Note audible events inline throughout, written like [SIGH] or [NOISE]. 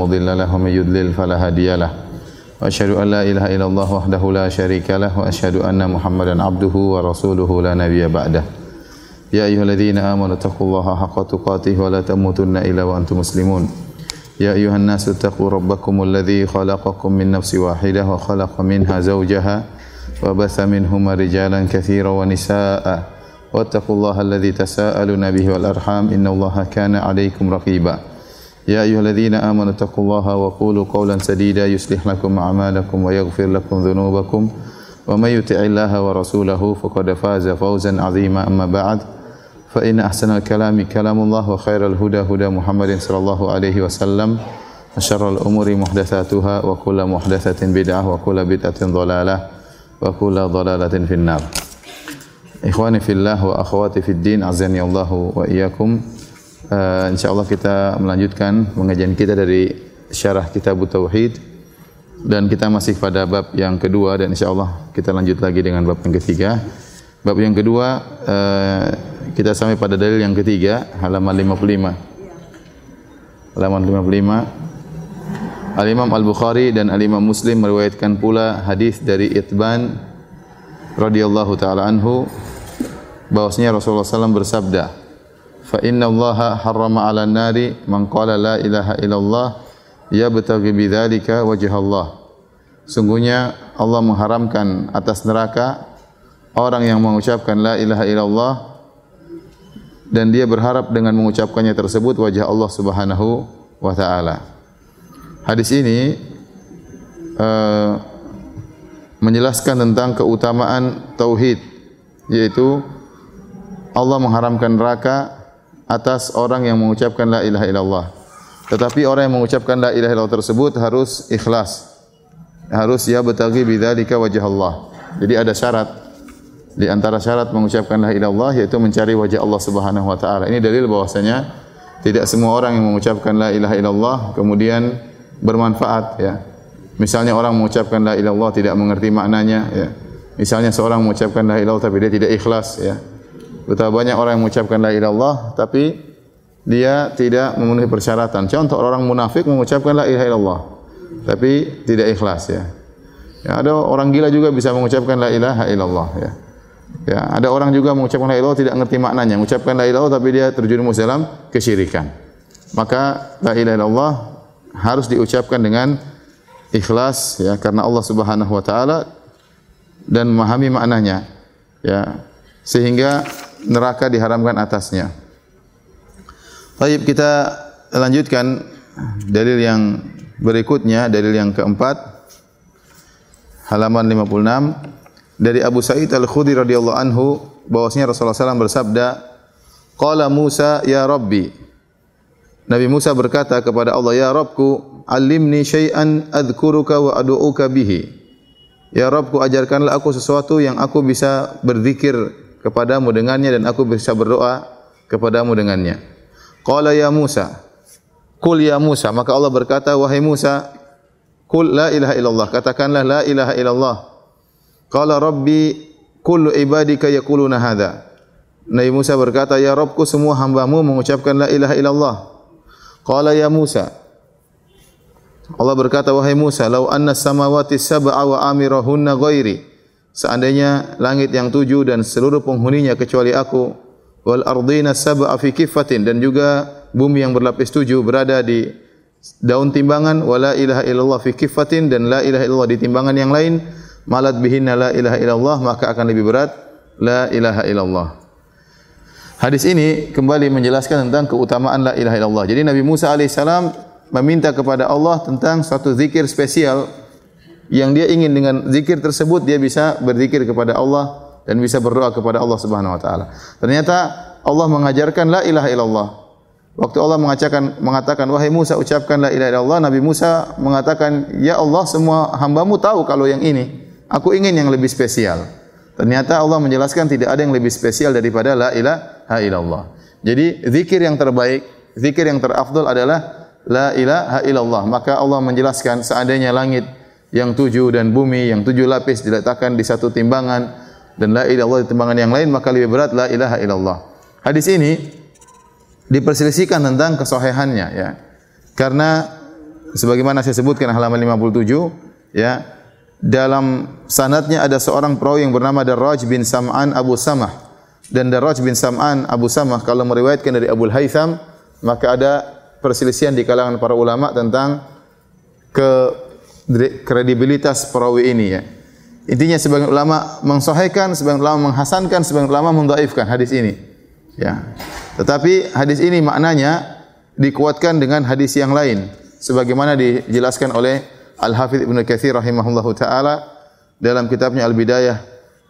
مضل له ومن يضلل فلا هادي له. وأشهد أن لا إله إلا الله وحده لا شريك له وأشهد أن محمدا عبده ورسوله لا نبي بعده. يا أيها الذين آمنوا اتقوا الله حق تقاته ولا تموتن إلا وأنتم مسلمون. يا أيها الناس اتقوا ربكم الذي خلقكم من نفس واحدة وخلق منها زوجها وبث منهما رجالا كثيرا ونساء. واتقوا الله الذي تساءلون به والأرحام إن الله كان عليكم رقيبا. يا أيها الذين آمنوا اتقوا الله وقولوا قولا سديدا يصلح لكم أعمالكم ويغفر لكم ذنوبكم ومن يطع الله ورسوله فقد فاز فوزا عظيما. أما بعد فإن أحسن الكلام كلام الله وخير الهدى هدى محمد صلى الله عليه وسلم وشر الأمور محدثاتها وكل محدثة بدعة وكل بدعة ضلالة وكل ضلالة في النار. إخواني في الله وأخواتي في الدين أعزني الله وإياكم. Uh, InsyaAllah kita melanjutkan pengajian kita dari syarah kitab Tauhid dan kita masih pada bab yang kedua dan insyaAllah kita lanjut lagi dengan bab yang ketiga. Bab yang kedua uh, kita sampai pada dalil yang ketiga halaman 55. Halaman 55. Al Imam Al Bukhari dan Al Imam Muslim meriwayatkan pula hadis dari Itban radhiyallahu taala anhu bahwasanya Rasulullah SAW bersabda fa inna allaha harrama 'ala an-nari man qala la ilaha illallah yabtaghi bidzalika wajha Allah. Sungguhnya Allah mengharamkan atas neraka orang yang mengucapkan la ilaha illallah dan dia berharap dengan mengucapkannya tersebut wajah Allah Subhanahu wa taala. Hadis ini uh, menjelaskan tentang keutamaan tauhid yaitu Allah mengharamkan neraka atas orang yang mengucapkan la ilaha illallah. Tetapi orang yang mengucapkan la ilaha illallah tersebut harus ikhlas. Harus ya betagi bidzalika wajah Allah. Jadi ada syarat. Di antara syarat mengucapkan la ilaha illallah yaitu mencari wajah Allah Subhanahu wa taala. Ini dalil bahwasanya tidak semua orang yang mengucapkan la ilaha illallah kemudian bermanfaat ya. Misalnya orang mengucapkan la ilaha illallah tidak mengerti maknanya ya. Misalnya seorang mengucapkan la ilaha illallah tapi dia tidak ikhlas ya. Betapa banyak orang yang mengucapkan la ilaha illallah tapi dia tidak memenuhi persyaratan. Contoh orang munafik mengucapkan la ilaha illallah tapi tidak ikhlas ya. Ya, ada orang gila juga bisa mengucapkan la ilaha illallah ya. Ya, ada orang juga mengucapkan la ilaha tidak mengerti maknanya, mengucapkan la ilaha tapi dia terjerumus dalam kesyirikan. Maka la ilaha illallah harus diucapkan dengan ikhlas ya karena Allah Subhanahu wa taala dan memahami maknanya. Ya, sehingga neraka diharamkan atasnya. Baik, kita lanjutkan dalil yang berikutnya, dalil yang keempat. Halaman 56 dari Abu Sa'id Al-Khudri radhiyallahu anhu bahwasanya Rasulullah SAW bersabda, "Qala Musa ya Rabbi" Nabi Musa berkata kepada Allah, "Ya Rabbku, alimni syai'an adzkuruka wa ad'uka bihi." Ya Rabbku, ajarkanlah aku sesuatu yang aku bisa berzikir kepadamu dengannya dan aku bisa berdoa kepadamu dengannya. Qala ya Musa, Kul ya Musa, maka Allah berkata, wahai Musa, Kul la ilaha illallah, katakanlah la ilaha illallah. Qala Rabbi, kullu ibadika yakuluna hadha. Nabi Musa berkata, ya Rabbku semua hambamu mengucapkan la ilaha illallah. Qala ya Musa, Allah berkata, wahai Musa, lau anna samawati sab'a wa amirahunna ghairi, seandainya langit yang tujuh dan seluruh penghuninya kecuali aku wal ardina sab'a fi kifatin dan juga bumi yang berlapis tujuh berada di daun timbangan wala ilaha illallah fi kifatin dan la ilaha illallah di timbangan yang lain malat bihinna la ilaha illallah maka akan lebih berat la ilaha illallah Hadis ini kembali menjelaskan tentang keutamaan la ilaha illallah. Jadi Nabi Musa alaihissalam meminta kepada Allah tentang satu zikir spesial yang dia ingin dengan zikir tersebut dia bisa berzikir kepada Allah dan bisa berdoa kepada Allah Subhanahu wa taala. Ternyata Allah mengajarkan la ilaha illallah. Waktu Allah mengatakan mengatakan wahai Musa ucapkan la ilaha illallah, Nabi Musa mengatakan ya Allah semua hamba-Mu tahu kalau yang ini. Aku ingin yang lebih spesial. Ternyata Allah menjelaskan tidak ada yang lebih spesial daripada la ilaha illallah. Jadi zikir yang terbaik, zikir yang terafdal adalah la ilaha illallah. Maka Allah menjelaskan seandainya langit yang tujuh dan bumi yang tujuh lapis diletakkan di satu timbangan dan la ilaha illallah di timbangan yang lain maka lebih berat la ilaha illallah. Hadis ini diperselisihkan tentang kesahihannya ya. Karena sebagaimana saya sebutkan halaman 57 ya dalam sanadnya ada seorang perawi yang bernama Darraj bin Sam'an Abu Samah dan Darraj bin Sam'an Abu Samah kalau meriwayatkan dari Abu Haytham maka ada perselisihan di kalangan para ulama tentang ke kredibilitas perawi ini ya. Intinya sebagian ulama mensahihkan, sebagian ulama menghasankan, sebagian ulama mendhaifkan hadis ini. Ya. Tetapi hadis ini maknanya dikuatkan dengan hadis yang lain sebagaimana dijelaskan oleh Al-Hafidh Ibn Kathir rahimahullahu taala dalam kitabnya Al-Bidayah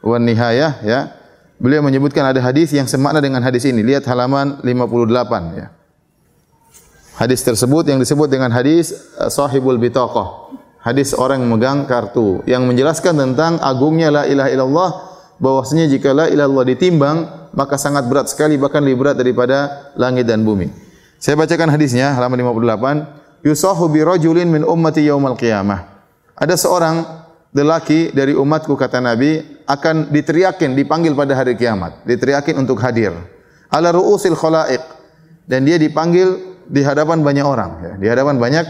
wa Nihayah ya. Beliau menyebutkan ada hadis yang semakna dengan hadis ini. Lihat halaman 58 ya. Hadis tersebut yang disebut dengan hadis uh, Sahibul Bitaqah. Hadis orang yang memegang kartu yang menjelaskan tentang agungnya la ilaha illallah bahwasanya jika la ilaha illallah ditimbang maka sangat berat sekali bahkan lebih berat daripada langit dan bumi. Saya bacakan hadisnya halaman 58. Yusahu bi rajulin min ummati yaumal qiyamah. Ada seorang lelaki dari umatku kata Nabi akan diteriakin dipanggil pada hari kiamat, diteriakin untuk hadir. Ala ruusil khalaiq dan dia dipanggil di hadapan banyak orang ya, di hadapan banyak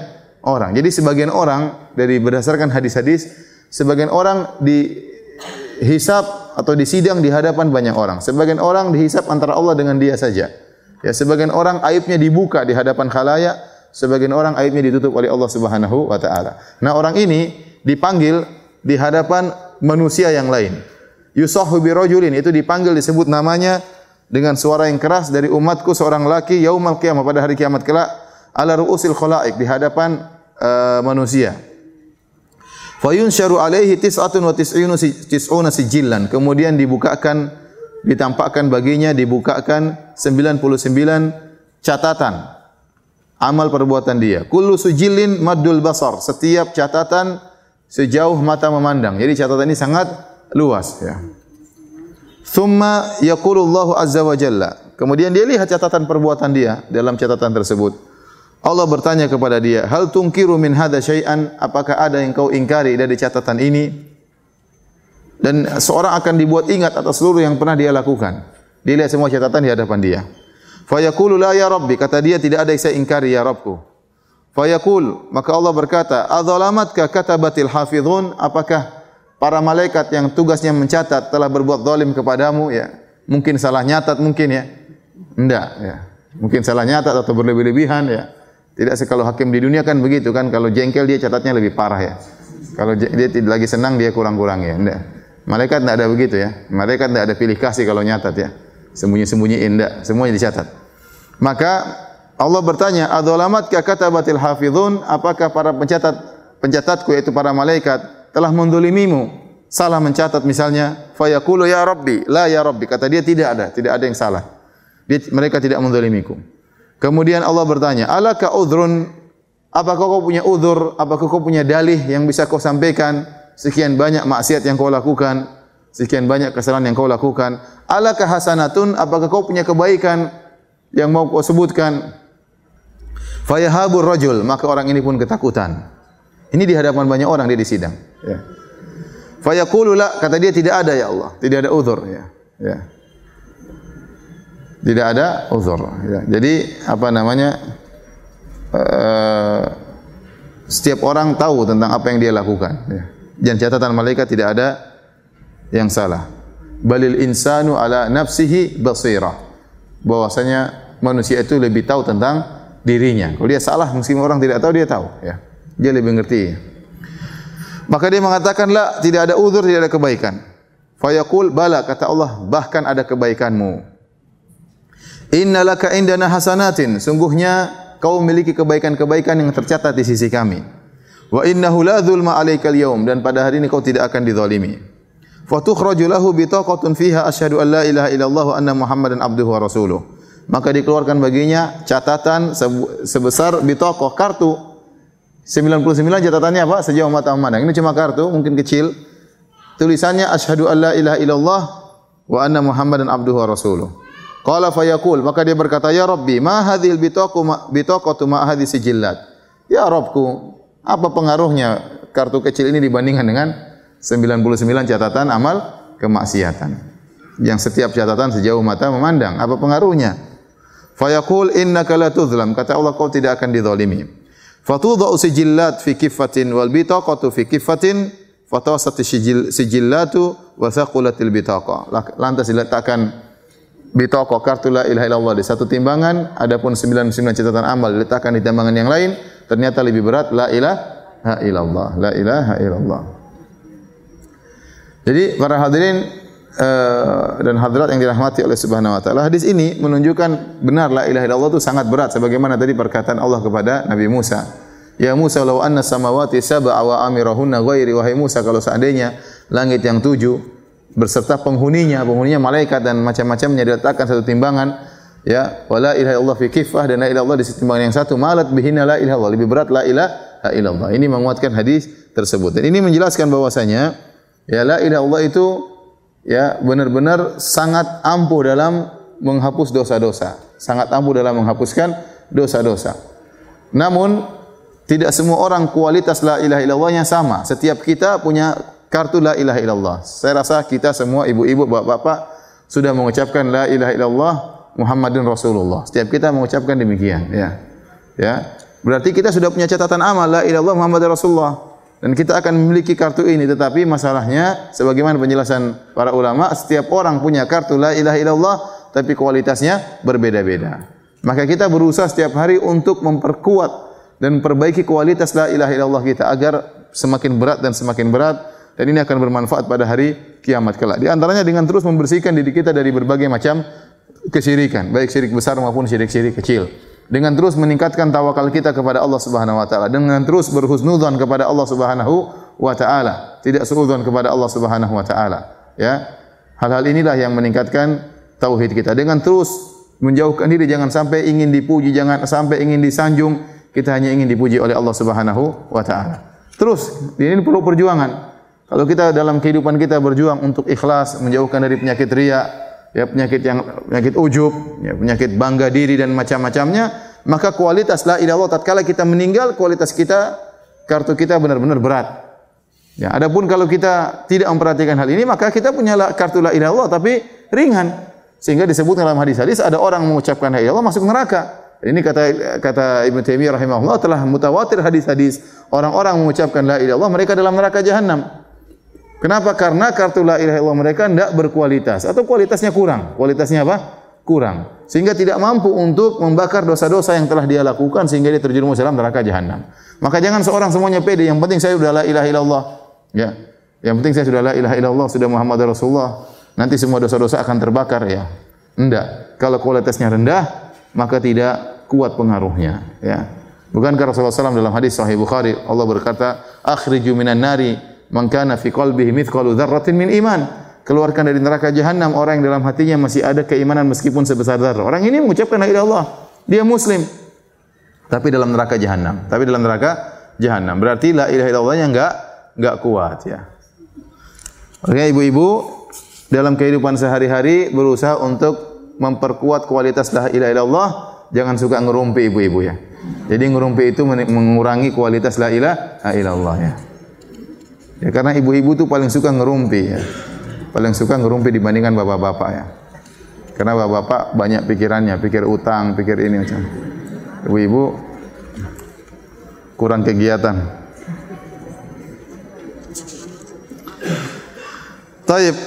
orang. Jadi sebagian orang dari berdasarkan hadis-hadis sebagian orang dihisap atau disidang di hadapan banyak orang. Sebagian orang dihisap antara Allah dengan dia saja. Ya, sebagian orang aibnya dibuka di hadapan khalayak, sebagian orang aibnya ditutup oleh Allah Subhanahu wa taala. Nah, orang ini dipanggil di hadapan manusia yang lain. Yusahu bi rajulin itu dipanggil disebut namanya dengan suara yang keras dari umatku seorang laki yaumal qiyamah pada hari kiamat kelak ala ruusil khalaik di hadapan uh, manusia. Fayun syaru alaihi tis'atun wa tis'inu tis'una sijillan. Kemudian dibukakan ditampakkan baginya dibukakan 99 catatan amal perbuatan dia. Kullu sujillin maddul basar. Setiap catatan sejauh mata memandang. Jadi catatan ini sangat luas ya. Thumma yaqulu Allahu azza wa jalla. Kemudian dia lihat catatan perbuatan dia dalam catatan tersebut. Allah bertanya kepada dia, "Hal tunkiru min hadza syai'an? Apakah ada yang kau ingkari dari catatan ini?" Dan seorang akan dibuat ingat atas seluruh yang pernah dia lakukan. Dia lihat semua catatan di hadapan dia. Fa yaqulu la ya rabbi, kata dia tidak ada yang saya ingkari ya Rabbku. Fa yaqul, maka Allah berkata, "Adzalamatka katabatil hafizun? Apakah para malaikat yang tugasnya mencatat telah berbuat zalim kepadamu ya mungkin salah nyatat mungkin ya enggak ya mungkin salah nyatat atau berlebih-lebihan ya tidak sekali hakim di dunia kan begitu kan kalau jengkel dia catatnya lebih parah ya. Kalau dia tidak lagi senang dia kurang-kurang ya enggak malaikat tidak ada begitu ya. Malaikat tidak ada pilih kasih kalau nyatat ya. Sembunyi-sembunyi enggak semuanya dicatat. Maka Allah bertanya adzalamat ka katabatil hafizun? Apakah para pencatat pencatatku yaitu para malaikat telah mendolimimu? Salah mencatat misalnya fayaqulu ya rabbi la ya rabbi. Kata dia tidak ada tidak ada yang salah. Dia, mereka tidak mendolimiku kemudian Allah bertanya alaka udhrun? Apakah kau punya udhur? Apakah kau punya dalih yang bisa kau sampaikan? Sekian banyak maksiat yang kau lakukan. Sekian banyak kesalahan yang kau lakukan. Alaka hasanatun? Apakah kau punya kebaikan yang mau kau sebutkan? Fayahabur rajul. Maka orang ini pun ketakutan. Ini di hadapan banyak orang dia di sidang. Ya. Fayaqulu la. Kata dia tidak ada ya Allah, tidak ada uzur ya. Ya. Tidak ada uzur ya. Jadi apa namanya? Uh, setiap orang tahu tentang apa yang dia lakukan ya. Dan catatan malaikat tidak ada yang salah. Balil insanu ala nafsihi basirah. Bahwasanya manusia itu lebih tahu tentang dirinya. Kalau dia salah, mungkin orang tidak tahu dia tahu ya. Dia lebih mengerti. Maka dia mengatakan la tidak ada uzur tidak ada kebaikan. Fayaqul bala kata Allah bahkan ada kebaikanmu. Innalaka indana hasanatin sungguhnya kau memiliki kebaikan-kebaikan yang tercatat di sisi kami. Wa innahu la dzulma alaikal yaum dan pada hari ini kau tidak akan dizalimi. Fa tukhraju lahu bitaqatun fiha asyhadu an la ilaha illallah wa anna muhammadan abduhu wa rasuluh. Maka dikeluarkan baginya catatan sebesar bitaqah kartu 99 catatannya apa? Sejauh mata memandang. Ini cuma kartu, mungkin kecil. Tulisannya asyhadu alla ilaha illallah wa anna muhammadan abduhu wa rasuluh. Qala fa yaqul, maka dia berkata, "Ya Rabbi, ma hadhil bitaqu bitaqatu ma hadhi sijillat?" Ya Rabbku, apa pengaruhnya kartu kecil ini dibandingkan dengan 99 catatan amal kemaksiatan? Yang setiap catatan sejauh mata memandang, apa pengaruhnya? Fa yaqul innaka la tuzlam, kata Allah kau tidak akan dizalimi. Fatudha'u sijillat fi kiffatin wal bitaqatu fi kiffatin fatawasat sijil sijillatu wa thaqulatil bitaqa. Lantas diletakkan bitaqa kartu la ilaha illallah di satu timbangan, adapun 99 catatan amal diletakkan di timbangan yang lain, ternyata lebih berat la ilaha illallah. La ilaha illallah. Jadi para hadirin uh, dan hadirat yang dirahmati oleh Subhanahu wa taala, hadis ini menunjukkan benar la ilaha illallah itu sangat berat sebagaimana tadi perkataan Allah kepada Nabi Musa. Ya Musa law anna samawati sab'a wa amirahunna ghairi wahai Musa kalau seandainya langit yang tujuh berserta penghuninya penghuninya malaikat dan macam-macamnya diletakkan satu timbangan ya wala ilaha illallah fi kifah dan la ilaha illallah di timbangan yang satu. Malat bihina la ilaha illallah lebih berat la ilaha illallah. Ini menguatkan hadis tersebut. Dan ini menjelaskan bahwasanya ya la ilaha illallah itu ya benar-benar sangat ampuh dalam menghapus dosa-dosa. Sangat ampuh dalam menghapuskan dosa-dosa. Namun tidak semua orang kualitas la ilaha illallahnya sama. Setiap kita punya kartu la ilaha illallah. Saya rasa kita semua ibu-ibu, bapak-bapak sudah mengucapkan la ilaha illallah Muhammadun Rasulullah. Setiap kita mengucapkan demikian, ya. Ya. Berarti kita sudah punya catatan amal la ilaha illallah Muhammadun Rasulullah. Dan kita akan memiliki kartu ini tetapi masalahnya sebagaimana penjelasan para ulama setiap orang punya kartu la ilaha illallah tapi kualitasnya berbeda-beda. Maka kita berusaha setiap hari untuk memperkuat dan perbaiki kualitas la ilaha illallah kita agar semakin berat dan semakin berat dan ini akan bermanfaat pada hari kiamat kelak. Di antaranya dengan terus membersihkan diri kita dari berbagai macam kesyirikan, baik syirik besar maupun syirik-syirik kecil. Dengan terus meningkatkan tawakal kita kepada Allah Subhanahu wa taala, dengan terus berhusnudzon kepada Allah Subhanahu wa taala, tidak suudzon kepada Allah Subhanahu wa taala, ya. Hal-hal inilah yang meningkatkan tauhid kita. Dengan terus menjauhkan diri jangan sampai ingin dipuji, jangan sampai ingin disanjung, kita hanya ingin dipuji oleh Allah Subhanahu wa taala. Terus ini perlu perjuangan. Kalau kita dalam kehidupan kita berjuang untuk ikhlas, menjauhkan dari penyakit riya, ya penyakit yang penyakit ujub, ya penyakit bangga diri dan macam-macamnya, maka kualitas la ilaha tatkala kita meninggal kualitas kita kartu kita benar-benar berat. Ya, adapun kalau kita tidak memperhatikan hal ini maka kita punya kartu la ilaha tapi ringan. Sehingga disebut dalam hadis-hadis ada orang mengucapkan la ilaha masuk neraka. Ini kata kata Ibn Taimiyah rahimahullah telah mutawatir hadis-hadis orang-orang mengucapkan la ilaha mereka dalam neraka jahanam. Kenapa? Karena kartu la ilaha illallah mereka tidak berkualitas atau kualitasnya kurang. Kualitasnya apa? Kurang. Sehingga tidak mampu untuk membakar dosa-dosa yang telah dia lakukan sehingga dia terjerumus dalam neraka jahanam. Maka jangan seorang semuanya pede. Yang penting saya sudah la ilaha illallah. Ya. Yang penting saya sudah la ilaha illallah, sudah Muhammad Rasulullah. Nanti semua dosa-dosa akan terbakar ya. Tidak. Kalau kualitasnya rendah, maka tidak kuat pengaruhnya ya bukankah Rasulullah SAW dalam hadis sahih Bukhari Allah berkata akhriju minan nari man kana fi qalbihi mithqalu dzarratin min iman. Keluarkan dari neraka jahanam orang yang dalam hatinya masih ada keimanan meskipun sebesar zarah orang ini mengucapkan la ilaha illallah. Dia muslim. Tapi dalam neraka jahanam tapi dalam neraka jahanam berarti la ilaha illallahnya enggak enggak kuat ya. Oke ibu-ibu dalam kehidupan sehari-hari berusaha untuk memperkuat kualitas la ilaha illallah, jangan suka ngerumpi ibu-ibu ya. Jadi ngerumpi itu mengurangi kualitas la ilaha illallah ya. Ya karena ibu-ibu itu paling suka ngerumpi ya. Paling suka ngerumpi dibandingkan bapak-bapak ya. Karena bapak-bapak banyak pikirannya, pikir utang, pikir ini macam. Ibu-ibu kurang kegiatan. Taib. [CLEARS THROAT]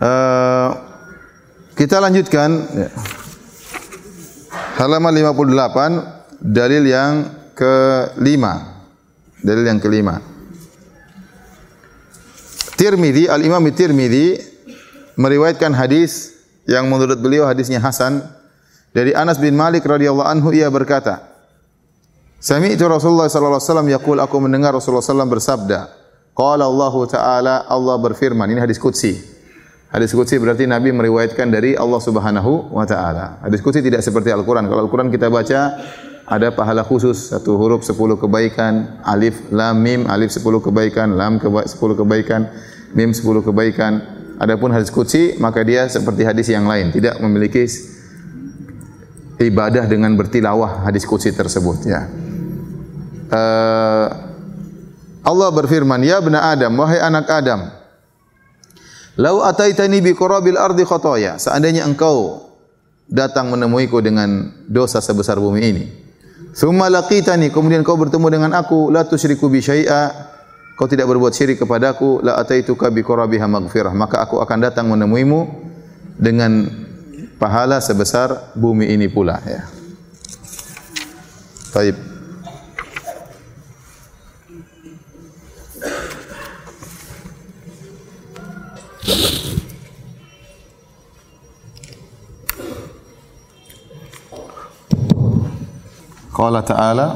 Eh, kita lanjutkan ya. halaman 58 dalil yang kelima. Dalil yang kelima. Tirmidzi Al Imam Tirmidzi meriwayatkan hadis yang menurut beliau hadisnya hasan. Dari Anas bin Malik radhiyallahu anhu ia berkata Sami'tu Rasulullah sallallahu alaihi wasallam yaqul aku mendengar Rasulullah sallallahu bersabda Qala Allah Ta'ala Allah berfirman. Ini hadis qudsi. Hadis qudsi berarti Nabi meriwayatkan dari Allah Subhanahu wa taala. Hadis qudsi tidak seperti Al-Qur'an. Kalau Al-Qur'an kita baca ada pahala khusus satu huruf sepuluh kebaikan, alif lam mim alif sepuluh kebaikan, lam keba sepuluh kebaikan, mim sepuluh kebaikan. Adapun hadis qudsi maka dia seperti hadis yang lain, tidak memiliki ibadah dengan bertilawah hadis qudsi tersebut ya. Uh, Allah berfirman, "Ya bani Adam, wahai anak Adam, Lau ataitani bi qurabil ardi khotoya. Seandainya engkau datang menemuiku dengan dosa sebesar bumi ini. Thumma laqitani kemudian kau bertemu dengan aku la tusyriku bi syai'a kau tidak berbuat syirik kepadaku la ataituka bi qurabiha maghfirah maka aku akan datang menemuimu dengan pahala sebesar bumi ini pula ya. Baik. قال تعالى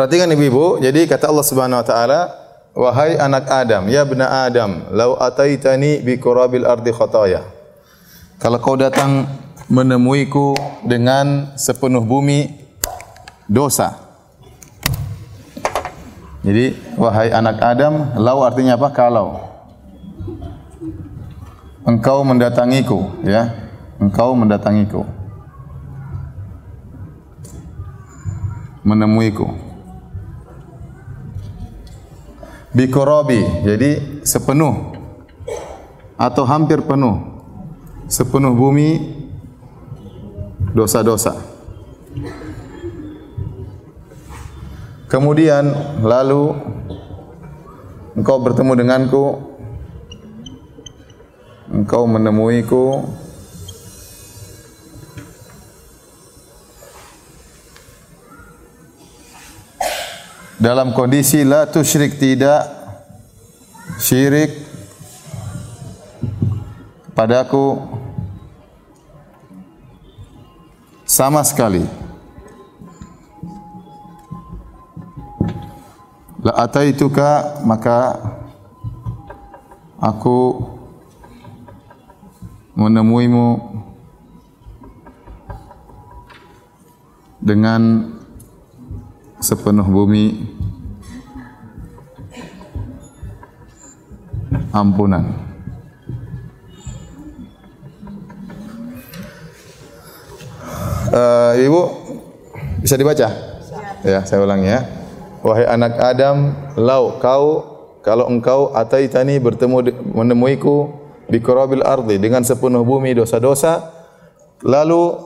Perhatikan ibu-ibu, jadi kata Allah Subhanahu wa taala, wahai anak Adam, ya bena Adam, lau ataitani bi qurabil ardi khataya. Kalau kau datang menemuiku dengan sepenuh bumi dosa. Jadi wahai anak Adam, lau artinya apa? Kalau engkau mendatangiku, ya. Engkau mendatangiku. Menemuiku bikorobi. Jadi sepenuh. Atau hampir penuh. Sepenuh bumi. Dosa-dosa. Kemudian lalu engkau bertemu denganku. Engkau menemuiku dalam kondisi la tusyrik tidak syirik. Padaku sama sekali. La ataituka maka aku menemuimu dengan sepenuh bumi ampunan. Uh, ibu bisa dibaca? Ya, saya ulangi ya. Wahai anak Adam, lau kau kalau engkau ataitani bertemu menemuiku di kurabil ardi dengan sepenuh bumi dosa-dosa, lalu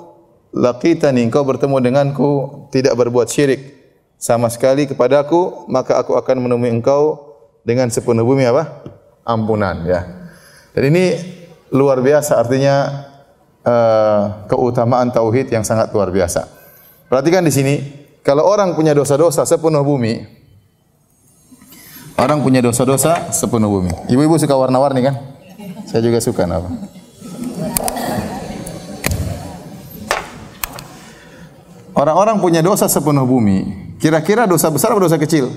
laqitani engkau bertemu denganku tidak berbuat syirik sama sekali kepadaku maka aku akan menemui engkau dengan sepenuh bumi apa? Ampunan ya. Dan ini luar biasa artinya uh, keutamaan tauhid yang sangat luar biasa. Perhatikan di sini kalau orang punya dosa-dosa sepenuh bumi orang punya dosa-dosa sepenuh bumi. Ibu-ibu suka warna-warni kan? Saya juga suka apa Orang-orang punya dosa sepenuh bumi. Kira-kira dosa besar atau dosa kecil?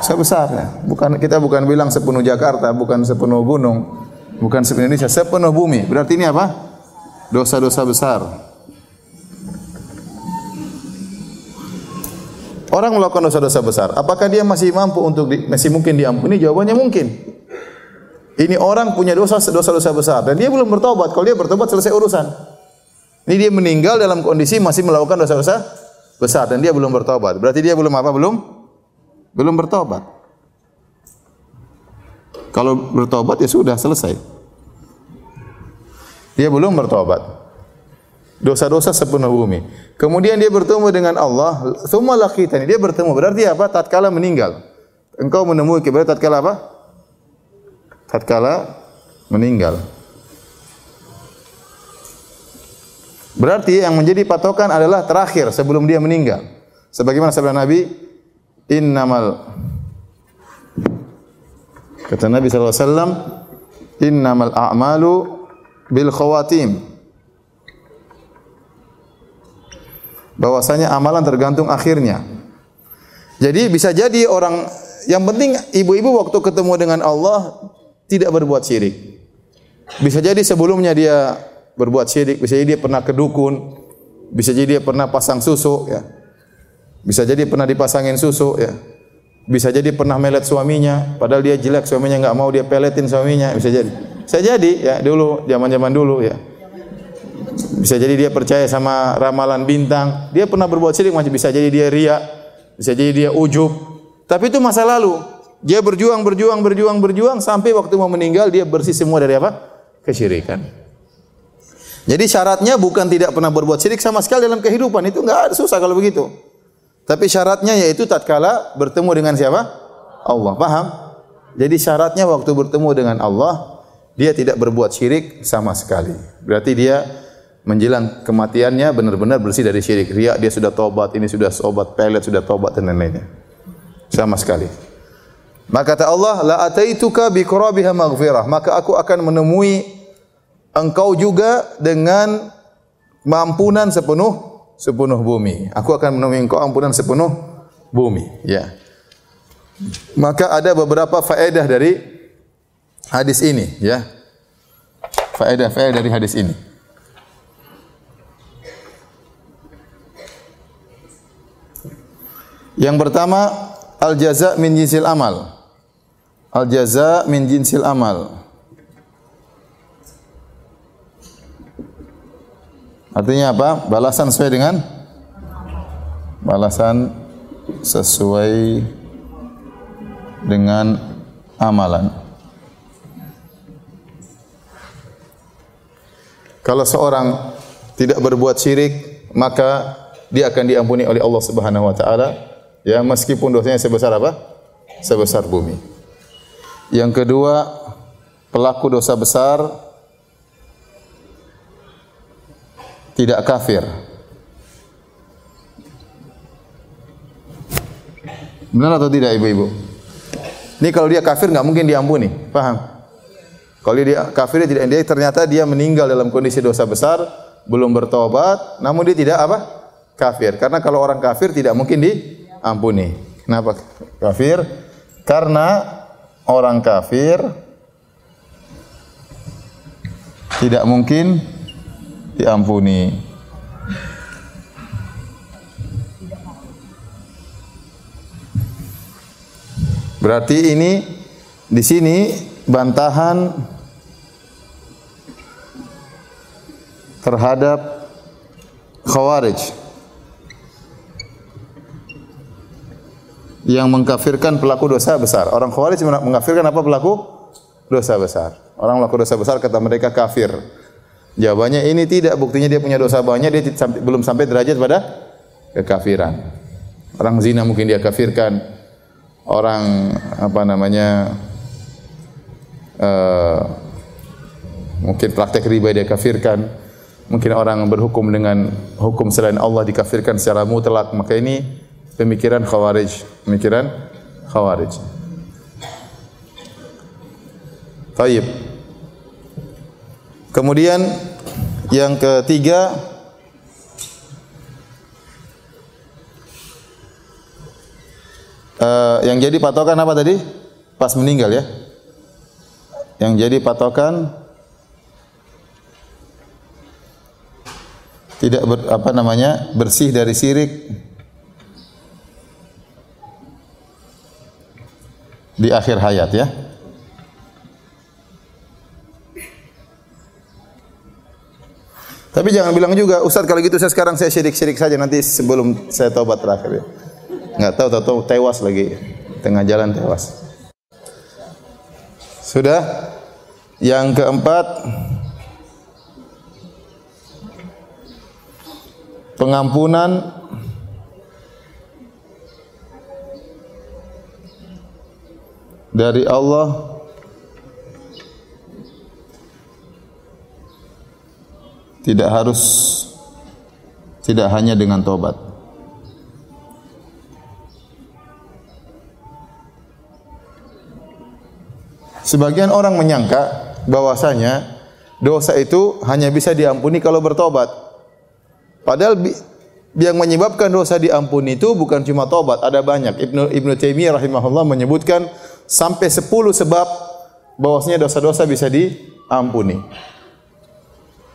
Dosa besar ya. Bukan kita bukan bilang sepenuh Jakarta, bukan sepenuh gunung, bukan sepenuh Indonesia, sepenuh bumi. Berarti ini apa? Dosa-dosa besar. Orang melakukan dosa-dosa besar, apakah dia masih mampu untuk di, masih mungkin diampuni? Jawabannya mungkin. Ini orang punya dosa dosa-dosa besar dan dia belum bertobat. Kalau dia bertobat selesai urusan. Ini dia meninggal dalam kondisi masih melakukan dosa-dosa besar dan dia belum bertobat. Berarti dia belum apa? Belum belum bertobat. Kalau bertobat ya sudah selesai. Dia belum bertobat. Dosa-dosa sepenuh bumi. Kemudian dia bertemu dengan Allah, thumma laqitani. Dia bertemu berarti apa? Tatkala meninggal. Engkau menemui berarti tatkala apa? Tatkala meninggal. Berarti yang menjadi patokan adalah terakhir sebelum dia meninggal. Sebagaimana sabda Nabi, innamal kata Nabi sallallahu alaihi wasallam, innamal a'malu bil khawatim. Bahwasanya amalan tergantung akhirnya. Jadi bisa jadi orang yang penting ibu-ibu waktu ketemu dengan Allah tidak berbuat syirik. Bisa jadi sebelumnya dia berbuat syirik, bisa jadi dia pernah kedukun, bisa jadi dia pernah pasang susu ya. Bisa jadi pernah dipasangin susu ya. Bisa jadi pernah melet suaminya, padahal dia jelek, suaminya enggak mau dia peletin suaminya, bisa jadi. Bisa jadi ya dulu, zaman-zaman dulu ya. Bisa jadi dia percaya sama ramalan bintang. Dia pernah berbuat syirik masih bisa jadi dia ria, bisa jadi dia ujub. Tapi itu masa lalu. Dia berjuang, berjuang, berjuang, berjuang sampai waktu mau meninggal dia bersih semua dari apa? Kesyirikan. Jadi syaratnya bukan tidak pernah berbuat syirik sama sekali dalam kehidupan itu enggak susah kalau begitu. Tapi syaratnya yaitu tatkala bertemu dengan siapa? Allah. Paham? Jadi syaratnya waktu bertemu dengan Allah, dia tidak berbuat syirik sama sekali. Berarti dia menjelang kematiannya benar-benar bersih dari syirik. Ria dia sudah tobat, ini sudah sobat pelet, sudah tobat dan lain-lainnya. Sama sekali. Maka kata Allah, la ataituka bi qurabiha maghfirah. Maka aku akan menemui engkau juga dengan mampunan sepenuh sepenuh bumi. Aku akan menemui engkau ampunan sepenuh bumi. Ya. Maka ada beberapa faedah dari hadis ini. Ya. Faedah-faedah dari hadis ini. Yang pertama, al-jaza min jinsil amal. Al-jaza min jinsil amal. Artinya apa? Balasan sesuai dengan balasan sesuai dengan amalan. Kalau seorang tidak berbuat syirik, maka dia akan diampuni oleh Allah Subhanahu wa taala ya meskipun dosanya sebesar apa? Sebesar bumi. Yang kedua, pelaku dosa besar tidak kafir. Benar atau tidak ibu-ibu? Ini kalau dia kafir enggak mungkin diampuni, paham? Kalau dia kafir dia tidak dia ternyata dia meninggal dalam kondisi dosa besar, belum bertobat, namun dia tidak apa? Kafir. Karena kalau orang kafir tidak mungkin diampuni. Kenapa kafir? Karena orang kafir tidak mungkin diampuni. Berarti ini di sini bantahan terhadap khawarij yang mengkafirkan pelaku dosa besar. Orang khawarij mengkafirkan apa pelaku dosa besar. Orang melakukan dosa besar kata mereka kafir. Jawabannya ini tidak buktinya dia punya dosa banyak dia sampai, belum sampai derajat pada kekafiran. Orang zina mungkin dia kafirkan. Orang apa namanya uh, mungkin praktek riba dia kafirkan. Mungkin orang berhukum dengan hukum selain Allah dikafirkan secara mutlak. Maka ini pemikiran khawarij. Pemikiran khawarij. Taib. Kemudian yang ketiga uh, yang jadi patokan apa tadi? Pas meninggal ya. Yang jadi patokan tidak ber, apa namanya? bersih dari sirik di akhir hayat ya. Tapi jangan bilang juga, Ustaz kalau gitu saya sekarang saya syirik-syirik saja nanti sebelum saya taubat terakhir ya. Enggak tahu tahu, tahu tewas lagi tengah jalan tewas. Sudah? Yang keempat pengampunan dari Allah tidak harus tidak hanya dengan tobat. Sebagian orang menyangka bahwasanya dosa itu hanya bisa diampuni kalau bertobat. Padahal yang menyebabkan dosa diampuni itu bukan cuma tobat, ada banyak. Ibnu Ibnu Taimiyah rahimahullah menyebutkan sampai 10 sebab bahwasanya dosa-dosa bisa diampuni.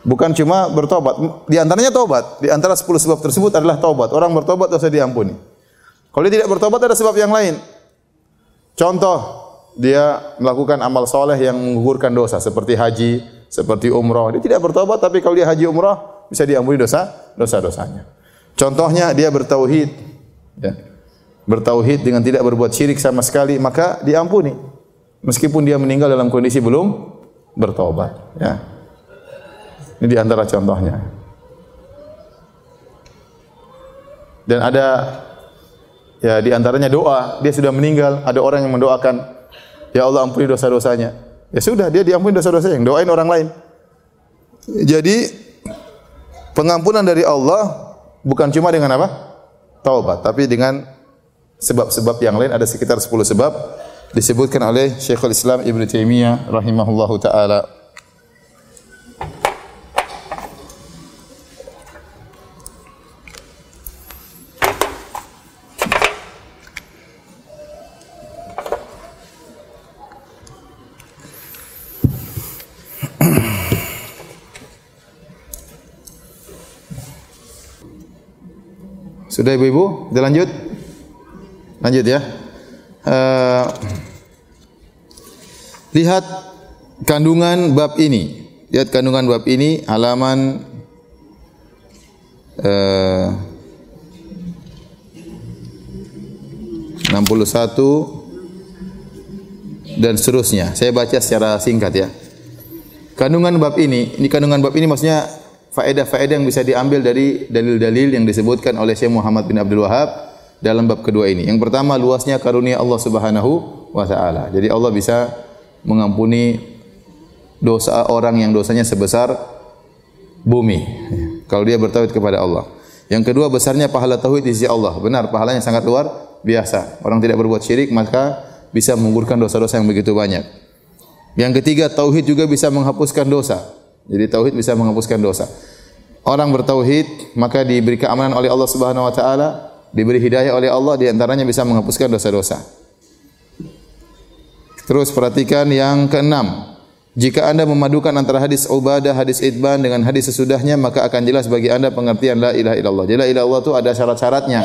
Bukan cuma bertobat. Di antaranya tobat. Di antara 10 sebab tersebut adalah tobat. Orang bertobat dosa diampuni. Kalau dia tidak bertobat ada sebab yang lain. Contoh, dia melakukan amal soleh yang menggugurkan dosa seperti haji, seperti umrah. Dia tidak bertobat tapi kalau dia haji umrah bisa diampuni dosa dosa-dosanya. Contohnya dia bertauhid ya. Bertauhid dengan tidak berbuat syirik sama sekali maka diampuni. Meskipun dia meninggal dalam kondisi belum bertobat ya. Ini di antara contohnya. Dan ada ya di antaranya doa, dia sudah meninggal, ada orang yang mendoakan, ya Allah ampuni dosa-dosanya. Ya sudah, dia diampuni dosa-dosanya, doain orang lain. Jadi pengampunan dari Allah bukan cuma dengan apa? Taubat, tapi dengan sebab-sebab yang lain ada sekitar 10 sebab disebutkan oleh Syekhul Islam Ibn Taimiyah rahimahullahu taala. Sudah ibu-ibu? Kita lanjut? Lanjut ya. Uh, lihat kandungan bab ini. Lihat kandungan bab ini halaman uh, 61 dan seterusnya. Saya baca secara singkat ya. Kandungan bab ini, ini kandungan bab ini maksudnya faedah-faedah yang bisa diambil dari dalil-dalil yang disebutkan oleh Syekh Muhammad bin Abdul Wahab dalam bab kedua ini. Yang pertama luasnya karunia Allah Subhanahu wa taala. Jadi Allah bisa mengampuni dosa orang yang dosanya sebesar bumi kalau dia bertauhid kepada Allah. Yang kedua besarnya pahala tauhid di sisi Allah. Benar, pahalanya sangat luar biasa. Orang tidak berbuat syirik maka bisa menggugurkan dosa-dosa yang begitu banyak. Yang ketiga tauhid juga bisa menghapuskan dosa. Jadi tauhid bisa menghapuskan dosa. Orang bertauhid maka diberi keamanan oleh Allah Subhanahu wa taala, diberi hidayah oleh Allah di antaranya bisa menghapuskan dosa-dosa. Terus perhatikan yang keenam. Jika anda memadukan antara hadis ubadah, hadis idban dengan hadis sesudahnya, maka akan jelas bagi anda pengertian la ilaha illallah. Jadi la ilaha illallah itu ada syarat-syaratnya.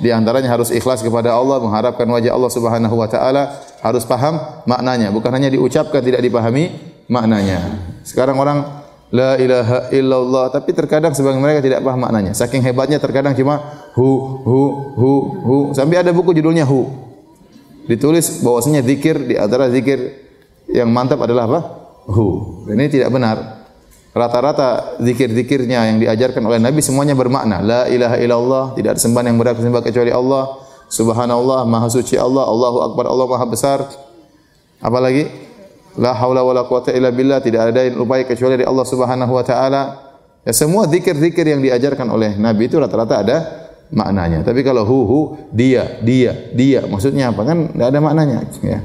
Di antaranya harus ikhlas kepada Allah, mengharapkan wajah Allah Subhanahu wa taala, harus paham maknanya, bukan hanya diucapkan tidak dipahami maknanya. Sekarang orang la ilaha illallah tapi terkadang sebagian mereka tidak paham maknanya. Saking hebatnya terkadang cuma hu hu hu hu sampai ada buku judulnya hu. Ditulis bahwasanya zikir di antara zikir yang mantap adalah apa? Hu. Ini tidak benar. Rata-rata zikir-zikirnya yang diajarkan oleh Nabi semuanya bermakna. La ilaha illallah, tidak ada sembahan yang berhak disembah kecuali Allah. Subhanallah, Maha Suci Allah, Allahu Akbar, Allah Maha Besar. Apa lagi? La haula wala quwata illa billah, tidak ada upaya kecuali dari Allah Subhanahu wa taala. Ya semua zikir-zikir yang diajarkan oleh Nabi itu rata-rata ada maknanya. Tapi kalau hu hu dia, dia, dia, maksudnya apa kan? Tidak ada maknanya. Ya.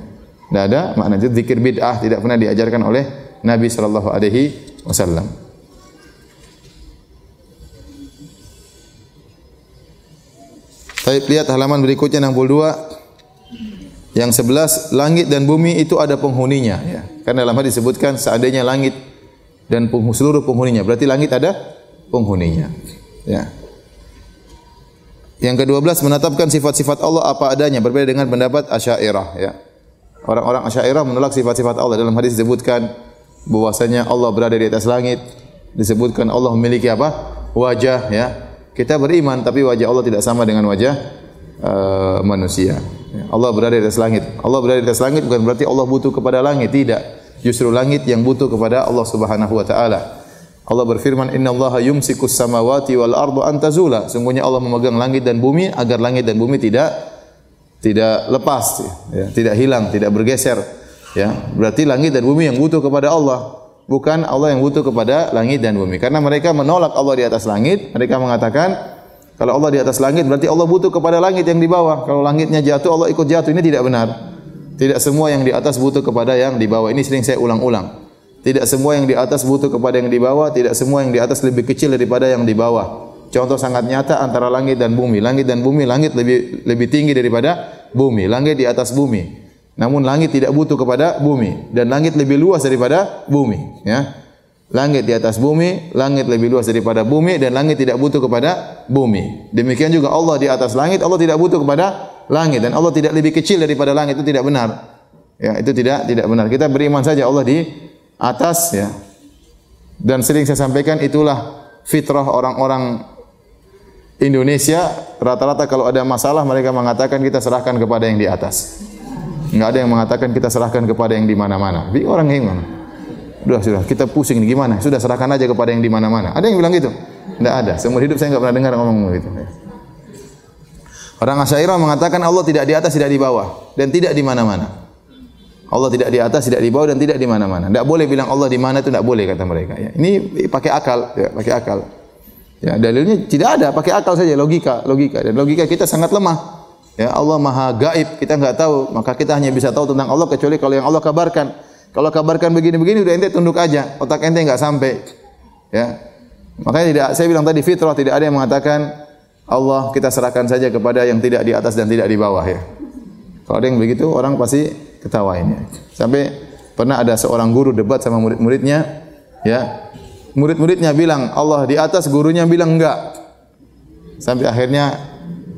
Tidak ada maknanya. Zikir bid'ah tidak pernah diajarkan oleh Nabi sallallahu alaihi wasallam. Baik, lihat halaman berikutnya 62. Yang 11, langit dan bumi itu ada penghuninya ya. Karena dalam hadis disebutkan seandainya langit dan seluruh penghuninya, berarti langit ada penghuninya. Ya. Yang ke-12 menetapkan sifat-sifat Allah apa adanya berbeda dengan pendapat Asy'ariyah ya. Orang-orang Asy'ariyah menolak sifat-sifat Allah dalam hadis disebutkan bahwasanya Allah berada di atas langit disebutkan Allah memiliki apa wajah ya kita beriman tapi wajah Allah tidak sama dengan wajah uh, manusia. Allah berada di atas langit Allah berada di atas langit bukan berarti Allah butuh kepada langit tidak justru langit yang butuh kepada Allah Subhanahu wa taala Allah berfirman, Inna Allah yumsikus samawati wal ardu antazula. Sungguhnya Allah memegang langit dan bumi agar langit dan bumi tidak tidak lepas, ya, tidak hilang, tidak bergeser. Ya, berarti langit dan bumi yang butuh kepada Allah, bukan Allah yang butuh kepada langit dan bumi. Karena mereka menolak Allah di atas langit, mereka mengatakan kalau Allah di atas langit berarti Allah butuh kepada langit yang di bawah. Kalau langitnya jatuh Allah ikut jatuh. Ini tidak benar. Tidak semua yang di atas butuh kepada yang di bawah. Ini sering saya ulang-ulang. Tidak semua yang di atas butuh kepada yang di bawah, tidak semua yang di atas lebih kecil daripada yang di bawah. Contoh sangat nyata antara langit dan bumi. Langit dan bumi, langit lebih lebih tinggi daripada bumi. Langit di atas bumi. Namun langit tidak butuh kepada bumi dan langit lebih luas daripada bumi, ya. Langit di atas bumi, langit lebih luas daripada bumi dan langit tidak butuh kepada bumi. Demikian juga Allah di atas langit, Allah tidak butuh kepada langit dan Allah tidak lebih kecil daripada langit itu tidak benar. Ya, itu tidak tidak benar. Kita beriman saja Allah di atas ya. Dan sering saya sampaikan itulah fitrah orang-orang Indonesia rata-rata kalau ada masalah mereka mengatakan kita serahkan kepada yang di atas. Enggak ada yang mengatakan kita serahkan kepada yang di mana-mana. Bi orang yang mana? Sudah sudah kita pusing ini gimana? Sudah serahkan aja kepada yang di mana-mana. Ada yang bilang gitu? Tidak ada. Seumur hidup saya enggak pernah dengar ngomong begitu. Orang Asy'ariyah mengatakan Allah tidak di atas, tidak di bawah dan tidak di mana-mana. Allah tidak di atas, tidak di bawah dan tidak di mana-mana. Tidak boleh bilang Allah di mana itu tidak boleh kata mereka. Ya. Ini pakai akal, ya, pakai akal. Ya, dalilnya tidak ada, pakai akal saja, logika, logika. Dan logika kita sangat lemah. Ya, Allah Maha Gaib, kita enggak tahu, maka kita hanya bisa tahu tentang Allah kecuali kalau yang Allah kabarkan. Kalau kabarkan begini-begini udah ente tunduk aja, otak ente enggak sampai. Ya. Makanya tidak saya bilang tadi fitrah tidak ada yang mengatakan Allah kita serahkan saja kepada yang tidak di atas dan tidak di bawah ya. Kalau ada yang begitu orang pasti ketawain. Sampai pernah ada seorang guru debat sama murid-muridnya, ya. Murid-muridnya bilang Allah di atas, gurunya bilang enggak. Sampai akhirnya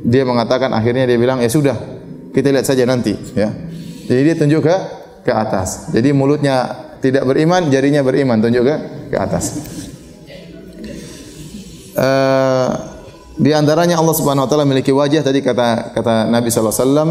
dia mengatakan akhirnya dia bilang ya sudah, kita lihat saja nanti, ya. Jadi dia tunjuk ke ke atas. Jadi mulutnya tidak beriman, jarinya beriman, tunjuk ke ke atas. Uh, di antaranya Allah Subhanahu wa taala memiliki wajah tadi kata kata Nabi sallallahu alaihi wasallam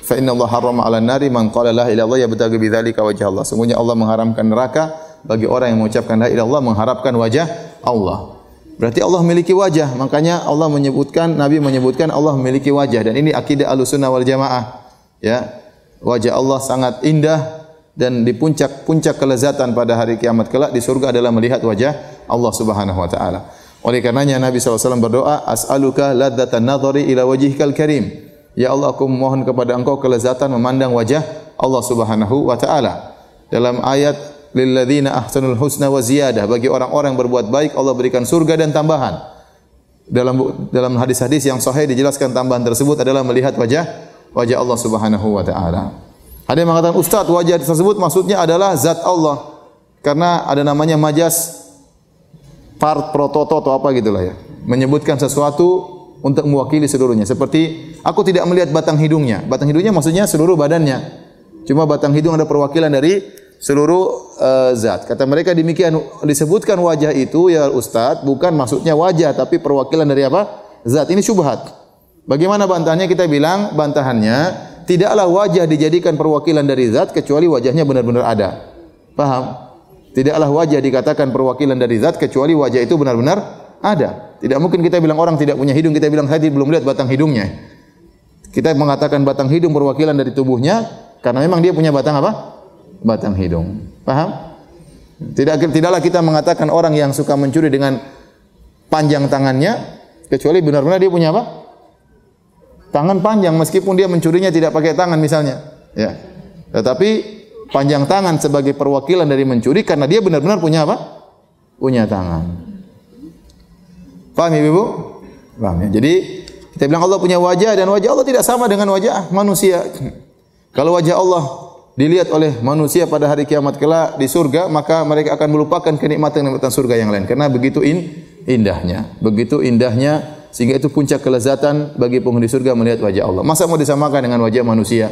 fa inna Allah harrama 'ala nari man qala la ilaha illallah yabtaghi bidzalika wajh Allah. Sungguhnya Allah mengharamkan neraka bagi orang yang mengucapkan la ilaha illallah mengharapkan wajah Allah. Berarti Allah memiliki wajah. Makanya Allah menyebutkan Nabi menyebutkan Allah memiliki wajah dan ini akidah Ahlussunnah wal Jamaah. Ya. Wajah Allah sangat indah dan di puncak-puncak kelezatan pada hari kiamat kelak di surga adalah melihat wajah Allah Subhanahu wa taala. Oleh karenanya Nabi SAW berdoa, As'aluka ladzatan nadhari ila wajhikal karim. Ya Allah aku mohon kepada engkau kelezatan memandang wajah Allah Subhanahu wa taala. Dalam ayat lil ladzina ahsanul husna wa ziyadah bagi orang-orang berbuat baik Allah berikan surga dan tambahan. Dalam dalam hadis-hadis yang sahih dijelaskan tambahan tersebut adalah melihat wajah wajah Allah Subhanahu wa taala. Ada yang mengatakan Ustaz wajah tersebut maksudnya adalah zat Allah. Karena ada namanya majas part prototo atau apa gitulah ya. Menyebutkan sesuatu untuk mewakili seluruhnya. Seperti aku tidak melihat batang hidungnya. Batang hidungnya maksudnya seluruh badannya. Cuma batang hidung ada perwakilan dari seluruh uh, zat. Kata mereka demikian disebutkan wajah itu ya Ustaz bukan maksudnya wajah tapi perwakilan dari apa? Zat. Ini syubhat. Bagaimana bantahannya? Kita bilang bantahannya tidaklah wajah dijadikan perwakilan dari zat kecuali wajahnya benar-benar ada. Paham? Tidaklah wajah dikatakan perwakilan dari zat kecuali wajah itu benar-benar ada. Tidak mungkin kita bilang orang tidak punya hidung, kita bilang saya belum lihat batang hidungnya. Kita mengatakan batang hidung perwakilan dari tubuhnya karena memang dia punya batang apa? Batang hidung. Paham? Tidak tidaklah kita mengatakan orang yang suka mencuri dengan panjang tangannya kecuali benar-benar dia punya apa? Tangan panjang meskipun dia mencurinya tidak pakai tangan misalnya. Ya. Tetapi panjang tangan sebagai perwakilan dari mencuri karena dia benar-benar punya apa? Punya tangan. Paham Ibu? Paham ya? Jadi kita bilang Allah punya wajah dan wajah Allah tidak sama dengan wajah manusia. Kalau wajah Allah dilihat oleh manusia pada hari kiamat kelak di surga, maka mereka akan melupakan kenikmatan-kenikmatan surga yang lain karena begitu in, indahnya, begitu indahnya sehingga itu puncak kelezatan bagi penghuni surga melihat wajah Allah. Masa mau disamakan dengan wajah manusia?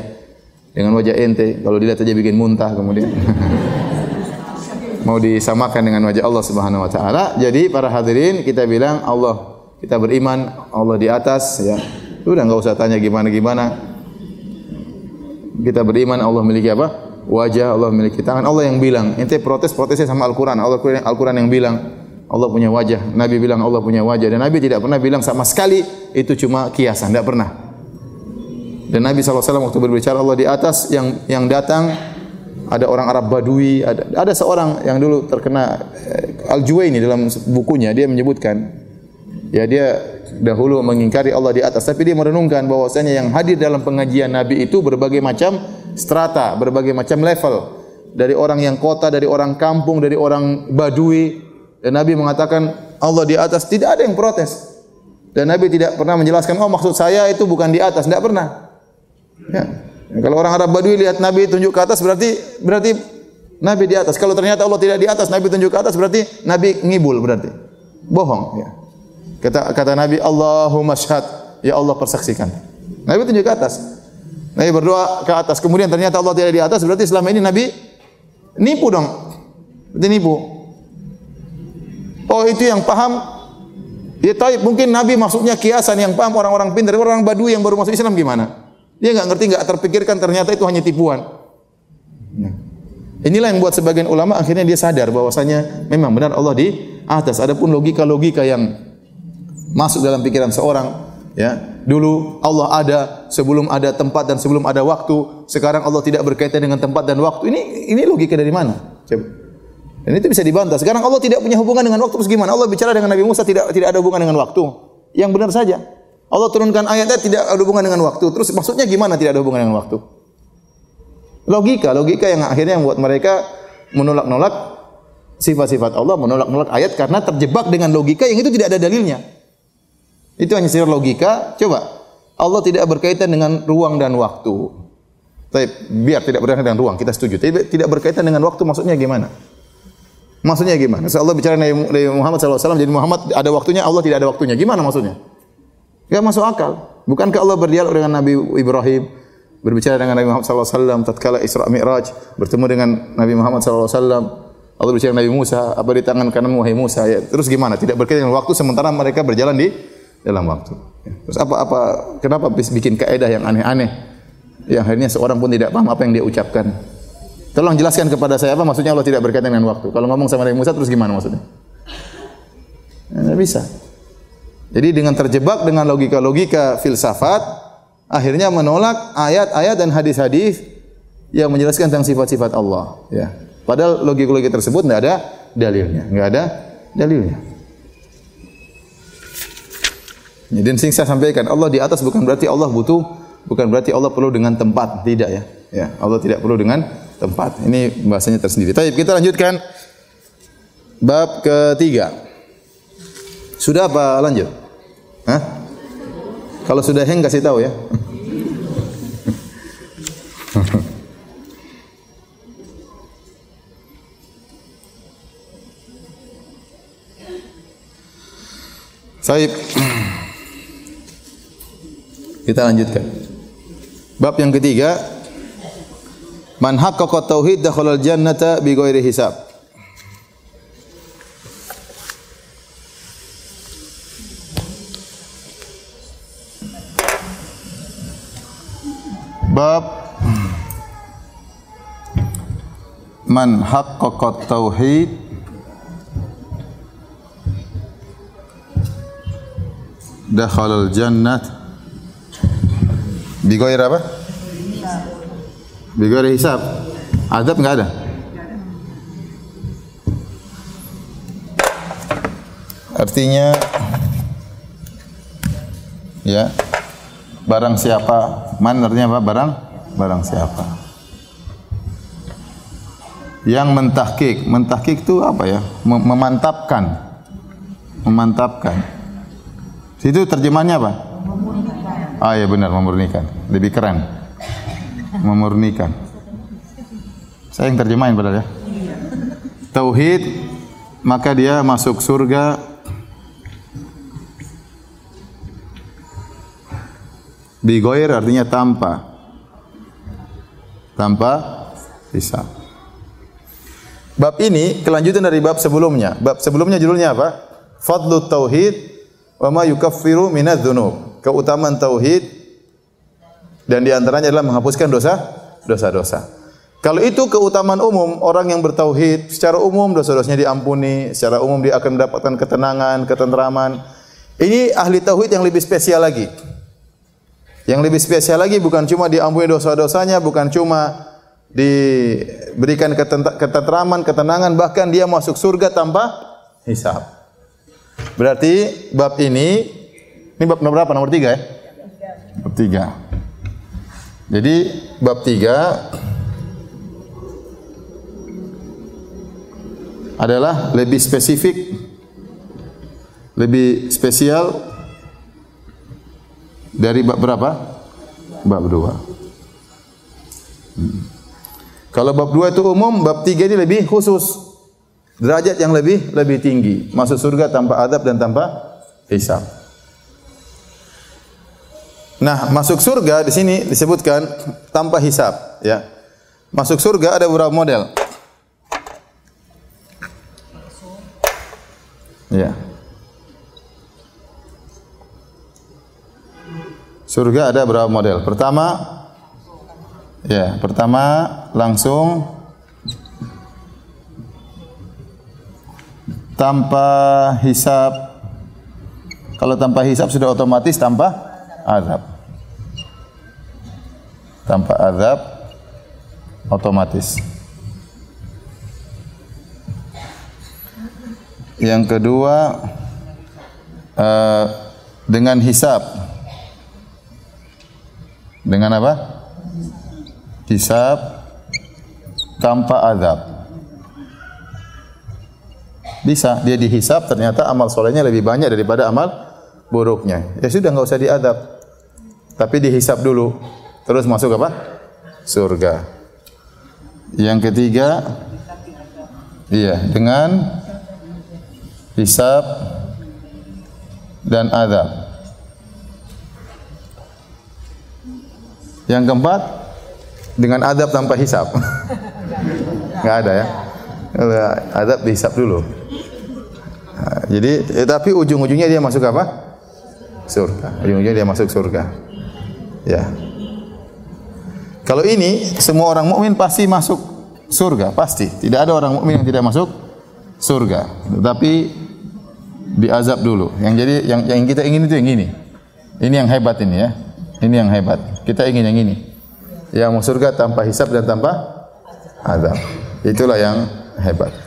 Dengan wajah ente, kalau dilihat saja bikin muntah kemudian. [LAUGHS] mau disamakan dengan wajah Allah Subhanahu wa taala. Jadi para hadirin kita bilang Allah kita beriman Allah di atas ya. Sudah enggak usah tanya gimana-gimana. Kita beriman Allah memiliki apa? Wajah Allah memiliki tangan. Allah yang bilang. Ente protes protesnya sama Al-Qur'an. Allah Al-Qur'an yang bilang. Allah punya wajah. Nabi bilang Allah punya wajah dan Nabi tidak pernah bilang sama sekali itu cuma kiasan, tidak pernah. Dan Nabi SAW waktu berbicara Allah di atas yang yang datang ada orang Arab Badui, ada, ada seorang yang dulu terkena eh, Al-Juwaini dalam bukunya dia menyebutkan ya dia dahulu mengingkari Allah di atas tapi dia merenungkan bahwasanya yang hadir dalam pengajian Nabi itu berbagai macam strata, berbagai macam level dari orang yang kota, dari orang kampung, dari orang Badui dan Nabi mengatakan Allah di atas tidak ada yang protes. Dan Nabi tidak pernah menjelaskan, oh maksud saya itu bukan di atas, tidak pernah. Ya. Kalau orang Arab Badui lihat Nabi tunjuk ke atas berarti berarti Nabi di atas. Kalau ternyata Allah tidak di atas, Nabi tunjuk ke atas berarti Nabi ngibul berarti. Bohong ya. Kata kata Nabi Allahumma syhad, ya Allah persaksikan. Nabi tunjuk ke atas. Nabi berdoa ke atas. Kemudian ternyata Allah tidak di atas berarti selama ini Nabi nipu dong. Berarti nipu. Oh itu yang paham Ya taib mungkin Nabi maksudnya kiasan yang paham orang-orang pintar, orang Badui yang baru masuk Islam gimana? Dia enggak ngerti, enggak terpikirkan ternyata itu hanya tipuan. Nah. Inilah yang buat sebagian ulama akhirnya dia sadar bahwasanya memang benar Allah di atas. Adapun logika-logika yang masuk dalam pikiran seorang, ya dulu Allah ada sebelum ada tempat dan sebelum ada waktu. Sekarang Allah tidak berkaitan dengan tempat dan waktu. Ini ini logika dari mana? Coba. Dan itu bisa dibantah. Sekarang Allah tidak punya hubungan dengan waktu. Terus gimana? Allah bicara dengan Nabi Musa tidak tidak ada hubungan dengan waktu. Yang benar saja. Allah turunkan ayatnya tidak ada hubungan dengan waktu. Terus maksudnya gimana tidak ada hubungan dengan waktu? Logika, logika yang akhirnya membuat mereka menolak-nolak sifat-sifat Allah, menolak-nolak ayat karena terjebak dengan logika yang itu tidak ada dalilnya. Itu hanya secara logika. Coba Allah tidak berkaitan dengan ruang dan waktu. Tapi biar tidak berkaitan dengan ruang, kita setuju. Tidak berkaitan dengan waktu maksudnya gimana? Maksudnya gimana? So Allah bicara Nabi Muhammad SAW, jadi Muhammad ada waktunya, Allah tidak ada waktunya. Gimana maksudnya? Tidak masuk akal. Bukankah Allah berdialog dengan Nabi Ibrahim, berbicara dengan Nabi Muhammad SAW, tatkala Isra Mi'raj, bertemu dengan Nabi Muhammad SAW, Allah berbicara dengan Nabi Musa, apa di tangan kanan wahai Musa, ya. terus gimana? Tidak berkaitan dengan waktu, sementara mereka berjalan di dalam waktu. Ya. Terus apa, apa, kenapa bikin kaedah yang aneh-aneh, yang akhirnya seorang pun tidak paham apa yang dia ucapkan. Tolong jelaskan kepada saya apa maksudnya Allah tidak berkaitan dengan waktu. Kalau ngomong sama Nabi Musa terus gimana maksudnya? Tidak bisa. Jadi dengan terjebak dengan logika-logika filsafat, akhirnya menolak ayat-ayat dan hadis-hadis yang menjelaskan tentang sifat-sifat Allah. Ya. Padahal logika-logika tersebut tidak ada dalilnya, tidak ada dalilnya. Ya, dan sing saya sampaikan, Allah di atas bukan berarti Allah butuh, bukan berarti Allah perlu dengan tempat, tidak ya. Ya, Allah tidak perlu dengan tempat. Ini bahasanya tersendiri. Tapi kita lanjutkan bab ketiga. Sudah apa lanjut? Hah? Kalau sudah hang kasih tahu ya. Saib. Kita lanjutkan. Bab yang ketiga, man haqqaqa tauhid dakhala al-jannata bi ghairi hisab. bab. Man haqqaqa tauhid. Dakhala al jannah bi ghairi apa bi ghairi hisab adab enggak ada? Artinya ya barang siapa man artinya apa? Barang barang siapa? Yang mentahkik mentahkik itu apa ya? Memantapkan. Memantapkan. Itu terjemahnya apa? Ah ya benar memurnikan. Lebih keren memurnikan saya yang terjemahin padahal ya tauhid maka dia masuk surga Bigoir artinya tanpa. Tanpa hisab. Bab ini kelanjutan dari bab sebelumnya. Bab sebelumnya judulnya apa? Fadlu tauhid wa ma yukaffiru minadz. Keutamaan tauhid dan di antaranya adalah menghapuskan dosa dosa-dosa. Kalau itu keutamaan umum, orang yang bertauhid secara umum dosa-dosanya diampuni, secara umum dia akan mendapatkan ketenangan, ketenteraman. Ini ahli tauhid yang lebih spesial lagi. Yang lebih spesial lagi bukan cuma diampuni dosa-dosanya, bukan cuma diberikan ketenteraman, ketenangan, bahkan dia masuk surga tanpa hisab. Berarti bab ini, ini bab nomor berapa? Nomor tiga ya? Bab tiga. Jadi bab tiga adalah lebih spesifik, lebih spesial dari bab berapa? Bab dua. Hmm. Kalau bab dua itu umum, bab tiga ini lebih khusus. Derajat yang lebih lebih tinggi. Masuk surga tanpa adab dan tanpa hisab. Nah, masuk surga di sini disebutkan tanpa hisab, ya. Masuk surga ada beberapa model. Ya. Surga ada berapa model? Pertama, ya, pertama langsung tanpa hisap. Kalau tanpa hisap sudah otomatis tanpa azab. Tanpa azab otomatis. Yang kedua uh, dengan hisap. Dengan apa? Hisap tanpa azab. Bisa dia dihisap ternyata amal solehnya lebih banyak daripada amal buruknya. Ya sudah enggak usah diadab. Tapi dihisap dulu. Terus masuk apa? Surga. Yang ketiga Iya, dengan hisab dan azab. Yang keempat dengan adab tanpa hisab. Enggak [LAUGHS] ada ya. Adab dihisab dulu. jadi eh, tapi ujung-ujungnya dia masuk apa? Surga. Ujung-ujungnya dia masuk surga. Ya. Kalau ini semua orang mukmin pasti masuk surga, pasti. Tidak ada orang mukmin yang tidak masuk surga. Tetapi diazab dulu. Yang jadi yang yang kita ingin itu yang ini. Ini yang hebat ini ya. Ini yang hebat. Kita ingin yang ini. Yang mau surga tanpa hisab dan tanpa azab. Itulah yang hebat.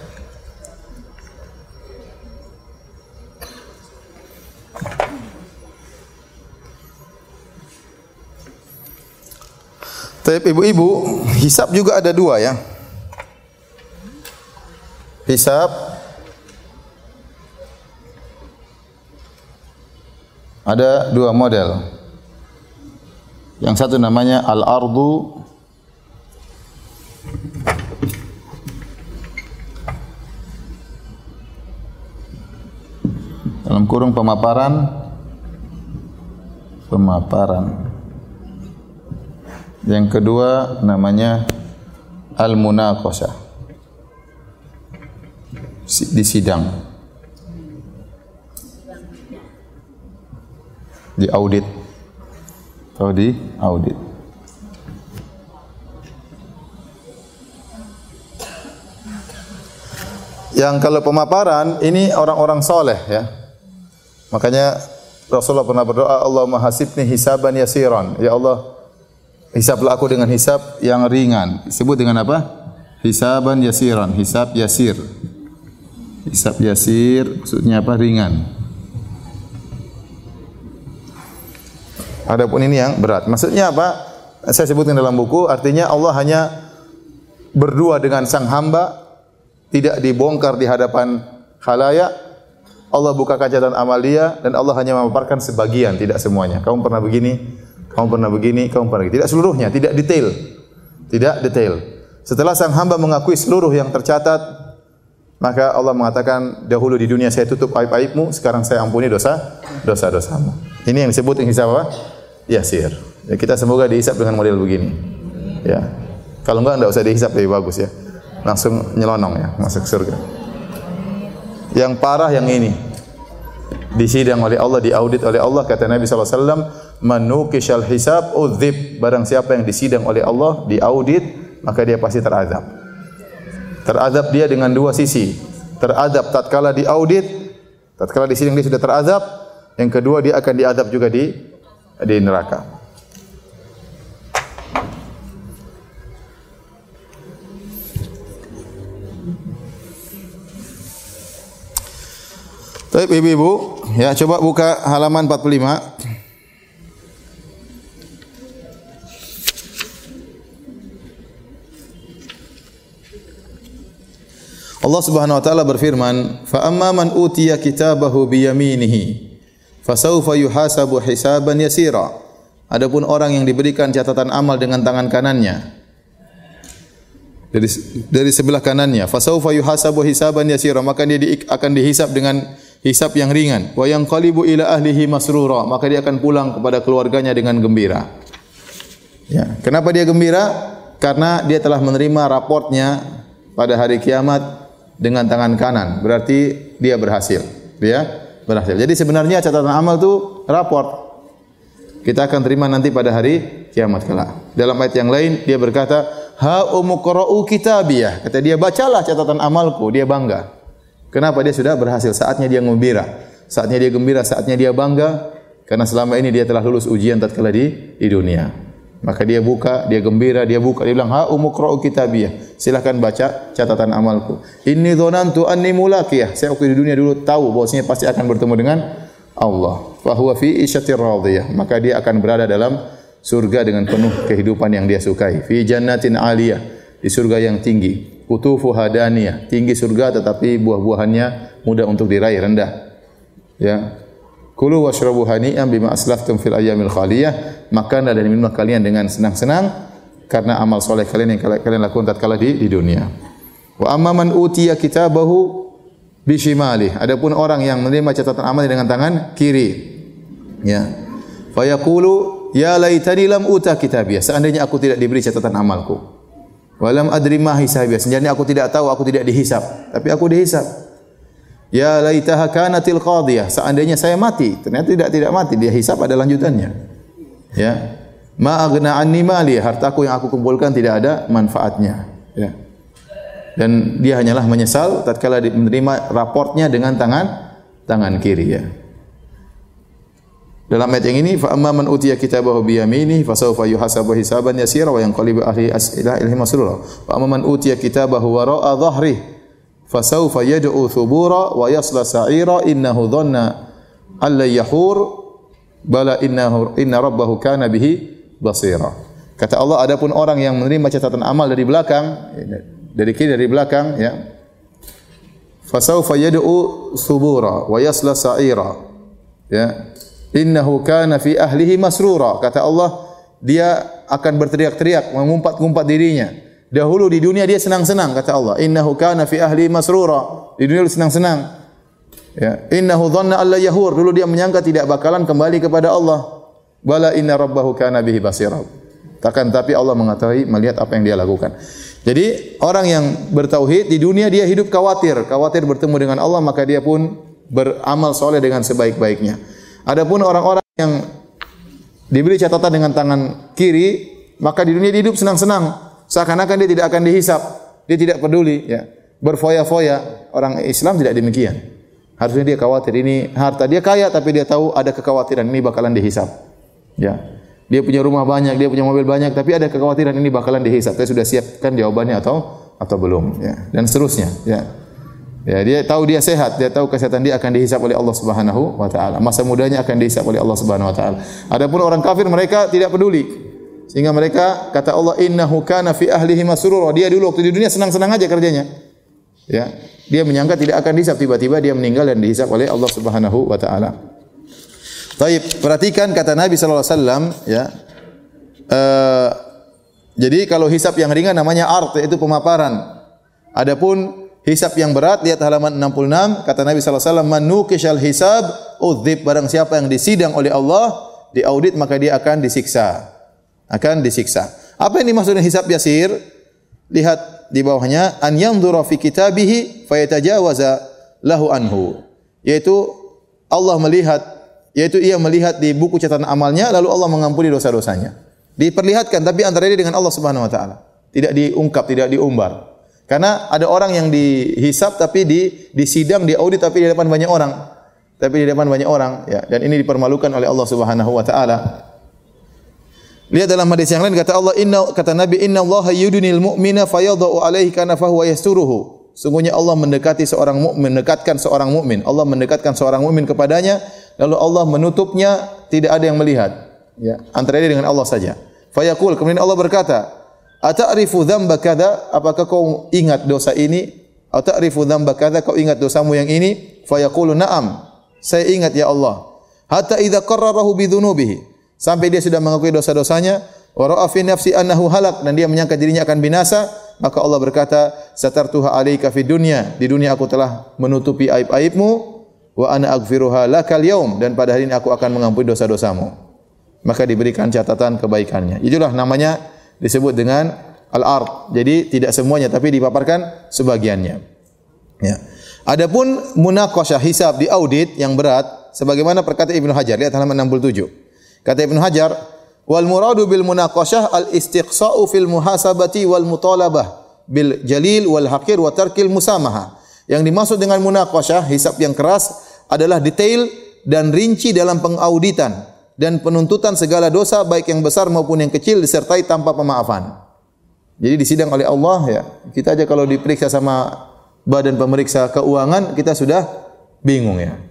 Tapi ibu-ibu, hisab juga ada dua ya. Hisab ada dua model. Yang satu namanya al-ardu dalam kurung pemaparan pemaparan. Yang kedua namanya al-munaqashah. Di sidang. di audit atau di audit. Yang kalau pemaparan ini orang-orang soleh ya. Makanya Rasulullah pernah berdoa Allah mahasibni hisaban yasiran. Ya Allah hisablah aku dengan hisab yang ringan. Disebut dengan apa? Hisaban yasiran, hisab yasir. Hisab yasir maksudnya apa? Ringan. Adapun ini yang berat. Maksudnya apa? Saya sebutkan dalam buku, artinya Allah hanya berdua dengan sang hamba, tidak dibongkar di hadapan khalayak. Allah buka kaca dan amal dia dan Allah hanya memaparkan sebagian, tidak semuanya. Kamu pernah begini, kamu pernah begini, kamu pernah begini. Tidak seluruhnya, tidak detail. Tidak detail. Setelah sang hamba mengakui seluruh yang tercatat, maka Allah mengatakan dahulu di dunia saya tutup aib-aibmu, sekarang saya ampuni dosa dosa-dosamu. Ini yang disebut yang apa? yasir. Ya, kita semoga dihisap dengan model begini. Ya. Kalau enggak enggak usah dihisap lebih bagus ya. Langsung nyelonong ya masuk surga. Yang parah yang ini. Disidang oleh Allah, diaudit oleh Allah kata Nabi sallallahu alaihi wasallam, "Man hisab udzib." Barang siapa yang disidang oleh Allah, diaudit, maka dia pasti terazab. Terazab dia dengan dua sisi. Terazab tatkala di audit, tatkala di sini dia sudah terazab, yang kedua dia akan diazab juga di di neraka. Baik ibu-ibu, ya coba buka halaman 45. Allah Subhanahu wa taala berfirman, "Fa amma man utiya kitabahu bi yaminihi, fasawfa yuhasabu hisaban yasira." Adapun orang yang diberikan catatan amal dengan tangan kanannya, dari dari sebelah kanannya, fasawfa yuhasabu hisaban yasira, maka dia di, akan dihisap dengan hisap yang ringan. Wa yang qalibu ila ahlihi masrura maka dia akan pulang kepada keluarganya dengan gembira. Ya kenapa dia gembira? Karena dia telah menerima raportnya pada hari kiamat dengan tangan kanan. Berarti dia berhasil dia berhasil. Jadi sebenarnya catatan amal itu raport. Kita akan terima nanti pada hari kiamat kelak. Dalam ayat yang lain dia berkata ha umqra'u kitabiyah. Kata dia bacalah catatan amalku. Dia bangga. Kenapa? Dia sudah berhasil? Saatnya dia gembira. Saatnya dia gembira, saatnya dia bangga. Karena selama ini dia telah lulus ujian tatkala di di dunia. Maka dia buka, dia gembira, dia buka, dia bilang, "Ha umqra'u kitabiyah." Silakan baca catatan amalku. Inni dzanantu anni mulaqiyah. Saya waktu di dunia dulu tahu bahwasanya pasti akan bertemu dengan Allah. Fa huwa fi isyatir radiyah. Maka dia akan berada dalam surga dengan penuh kehidupan yang dia sukai. Fi jannatin aliyah. Di surga yang tinggi kutufu hadaniyah, tinggi surga tetapi buah-buahannya mudah untuk diraih rendah. Ya. Kulu washrabu hani'an bima aslaftum fil ayyamil khaliyah, makan dan minum kalian dengan senang-senang karena amal soleh kalian yang kalian lakukan tatkala di, di dunia. Wa amma man utiya kitabahu bishimali. Adapun orang yang menerima catatan amal dengan tangan kiri. Ya. Fa yaqulu ya laitani lam uta kitabiyah. Seandainya aku tidak diberi catatan amalku. Walam adri ma hisabiyah. Sebenarnya aku tidak tahu, aku tidak dihisap. Tapi aku dihisap. Ya laitaha kanatil qadiyah. Seandainya saya mati, ternyata tidak tidak mati, dia hisap ada lanjutannya. Ya. Ma aghna anni mali, hartaku yang aku kumpulkan tidak ada manfaatnya. Ya. Dan dia hanyalah menyesal tatkala menerima raportnya dengan tangan tangan kiri ya. Dalam ayat yang ini fa amma man utiya kitabahu bi yamini fa sawfa yuhasabu hisaban yasira wa yanqalibu ahli asila ilhi masrura. Wa amma man utiya kitabahu wara'a dhahri fa sawfa yad'u thubura wa yasla sa'ira innahu dhanna alla yahur bala innahu inna rabbahu kana bihi basira. Kata Allah adapun orang yang menerima catatan amal dari belakang dari kiri dari belakang ya. Fa sawfa yad'u thubura wa yasla sa'ira ya. Innahu kana fi ahlihi masrura. Kata Allah dia akan berteriak-teriak mengumpat-ngumpat dirinya dahulu di dunia dia senang-senang kata Allah. Innahu kana fi ahli masrura. Di dunia dia senang-senang. Ya. Innahu dhanna alla yahur. Dulu dia menyangka tidak bakalan kembali kepada Allah. Bala inna rabbahu kana bihi basira. Takkan tapi Allah mengetahui melihat apa yang dia lakukan. Jadi orang yang bertauhid di dunia dia hidup khawatir. Khawatir bertemu dengan Allah maka dia pun beramal soleh dengan sebaik-baiknya. Adapun orang-orang yang diberi catatan dengan tangan kiri, maka di dunia dia hidup senang-senang. Seakan-akan dia tidak akan dihisap. Dia tidak peduli. Ya. Berfoya-foya. Orang Islam tidak demikian. Harusnya dia khawatir. Ini harta. Dia kaya tapi dia tahu ada kekhawatiran. Ini bakalan dihisap. Ya. Dia punya rumah banyak, dia punya mobil banyak, tapi ada kekhawatiran ini bakalan dihisap. Dia sudah siapkan jawabannya atau atau belum. Ya. Dan seterusnya. Ya. Ya, dia tahu dia sehat, dia tahu kesehatan dia akan dihisap oleh Allah Subhanahu wa taala. Masa mudanya akan dihisap oleh Allah Subhanahu wa taala. Adapun orang kafir mereka tidak peduli. Sehingga mereka kata Allah innahu kana fi ahlihi masrura. Dia dulu waktu di dunia senang-senang aja kerjanya. Ya. Dia menyangka tidak akan dihisap tiba-tiba dia meninggal dan dihisap oleh Allah Subhanahu wa taala. Baik, perhatikan kata Nabi sallallahu alaihi wasallam ya. Uh, jadi kalau hisap yang ringan namanya art yaitu pemaparan. Adapun hisab yang berat lihat halaman 66 kata Nabi sallallahu alaihi wasallam manukishal hisab udzib barang siapa yang disidang oleh Allah diaudit maka dia akan disiksa akan disiksa apa yang dimaksud dengan hisab yasir lihat di bawahnya an yanzura fi kitabihi fayatajawaza lahu anhu yaitu Allah melihat yaitu ia melihat di buku catatan amalnya lalu Allah mengampuni dosa-dosanya diperlihatkan tapi antara dia dengan Allah Subhanahu wa taala tidak diungkap, tidak diumbar. Karena ada orang yang dihisap tapi di di sidang, di audit tapi di depan banyak orang. Tapi di depan banyak orang, ya. Dan ini dipermalukan oleh Allah Subhanahu wa taala. Lihat dalam hadis yang lain kata Allah inna kata Nabi inna Allah yudunil mu'mina fayadhu alaihi kana fahuwa yasturuhu. Sungguhnya Allah mendekati seorang mukmin, mendekatkan seorang mukmin. Allah mendekatkan seorang mukmin kepadanya, lalu Allah menutupnya, tidak ada yang melihat. Ya, antara dia dengan Allah saja. Fayaqul, kemudian Allah berkata, Ata'rifu dzamba kadza? Apakah kau ingat dosa ini? Ata'rifu dzamba kadza? Kau ingat dosamu yang ini? Fa yaqulu na'am. Saya ingat ya Allah. Hatta idza qarrarahu bi dzunubihi. Sampai dia sudah mengakui dosa-dosanya, wa ra'a fi nafsi annahu halak dan dia menyangka dirinya akan binasa, maka Allah berkata, "Satartuha 'alaika fid dunya." Di dunia aku telah menutupi aib-aibmu, wa ana aghfiruha lakal yaum dan pada hari ini aku akan mengampuni dosa-dosamu. Maka diberikan catatan kebaikannya. Itulah namanya disebut dengan al-ard. Jadi tidak semuanya tapi dipaparkan sebagiannya. Ya. Adapun munaqasyah hisab di audit yang berat sebagaimana perkataan Ibnu Hajar lihat halaman 67. Kata Ibnu Hajar, wal muradu bil munaqasyah al istiqsa'u fil muhasabati wal mutalabah bil jalil wal haqir wa tarkil musamaha. Yang dimaksud dengan munaqasyah hisab yang keras adalah detail dan rinci dalam pengauditan dan penuntutan segala dosa baik yang besar maupun yang kecil disertai tanpa pemaafan. Jadi disidang oleh Allah ya. Kita aja kalau diperiksa sama badan pemeriksa keuangan kita sudah bingung ya.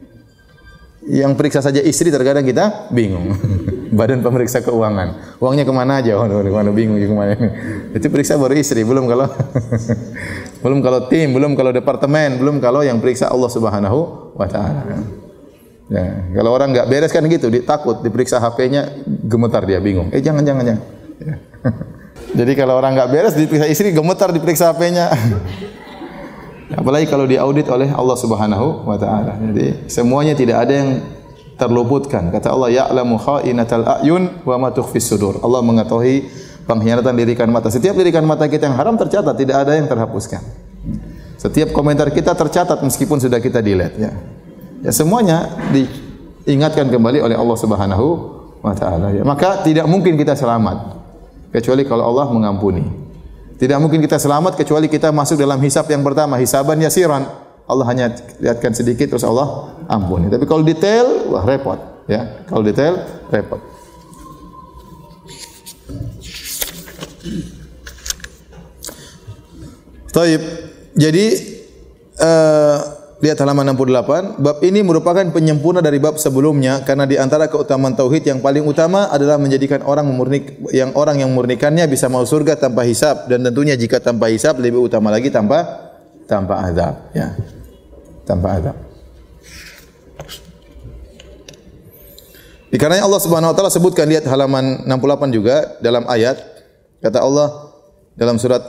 Yang periksa saja istri terkadang kita bingung. [LAUGHS] badan pemeriksa keuangan. Uangnya kemana aja? Waduh, mana bingung kemana. [LAUGHS] Itu periksa baru istri, belum kalau [LAUGHS] belum kalau tim, belum kalau departemen, belum kalau yang periksa Allah Subhanahu wa taala. Ya, kalau orang enggak beres kan gitu, dia takut diperiksa HP-nya gemetar dia bingung. Eh jangan jangan jangan. Jadi kalau orang enggak beres diperiksa istri gemetar diperiksa HP-nya. Apalagi kalau diaudit oleh Allah Subhanahu wa taala. Jadi semuanya tidak ada yang terluputkan. Kata Allah, "Ya'lamu kha'inatal a'yun wa ma tukhfis sudur." Allah mengetahui pengkhianatan lirikan mata. Setiap lirikan mata kita yang haram tercatat, tidak ada yang terhapuskan. Setiap komentar kita tercatat meskipun sudah kita delete ya. Ya semuanya diingatkan kembali oleh Allah Subhanahu wa taala ya. Maka tidak mungkin kita selamat kecuali kalau Allah mengampuni. Tidak mungkin kita selamat kecuali kita masuk dalam hisab yang pertama, hisaban yasiran. Allah hanya lihatkan sedikit terus Allah ampuni. Tapi kalau detail wah repot ya. Kalau detail repot. Taib. Jadi uh, Lihat halaman 68. Bab ini merupakan penyempurna dari bab sebelumnya karena di antara keutamaan tauhid yang paling utama adalah menjadikan orang memurnik yang orang yang memurnikannya bisa masuk surga tanpa hisab dan tentunya jika tanpa hisab lebih utama lagi tanpa tanpa azab ya. Tanpa azab. Karena Allah Subhanahu wa taala sebutkan lihat halaman 68 juga dalam ayat kata Allah dalam surat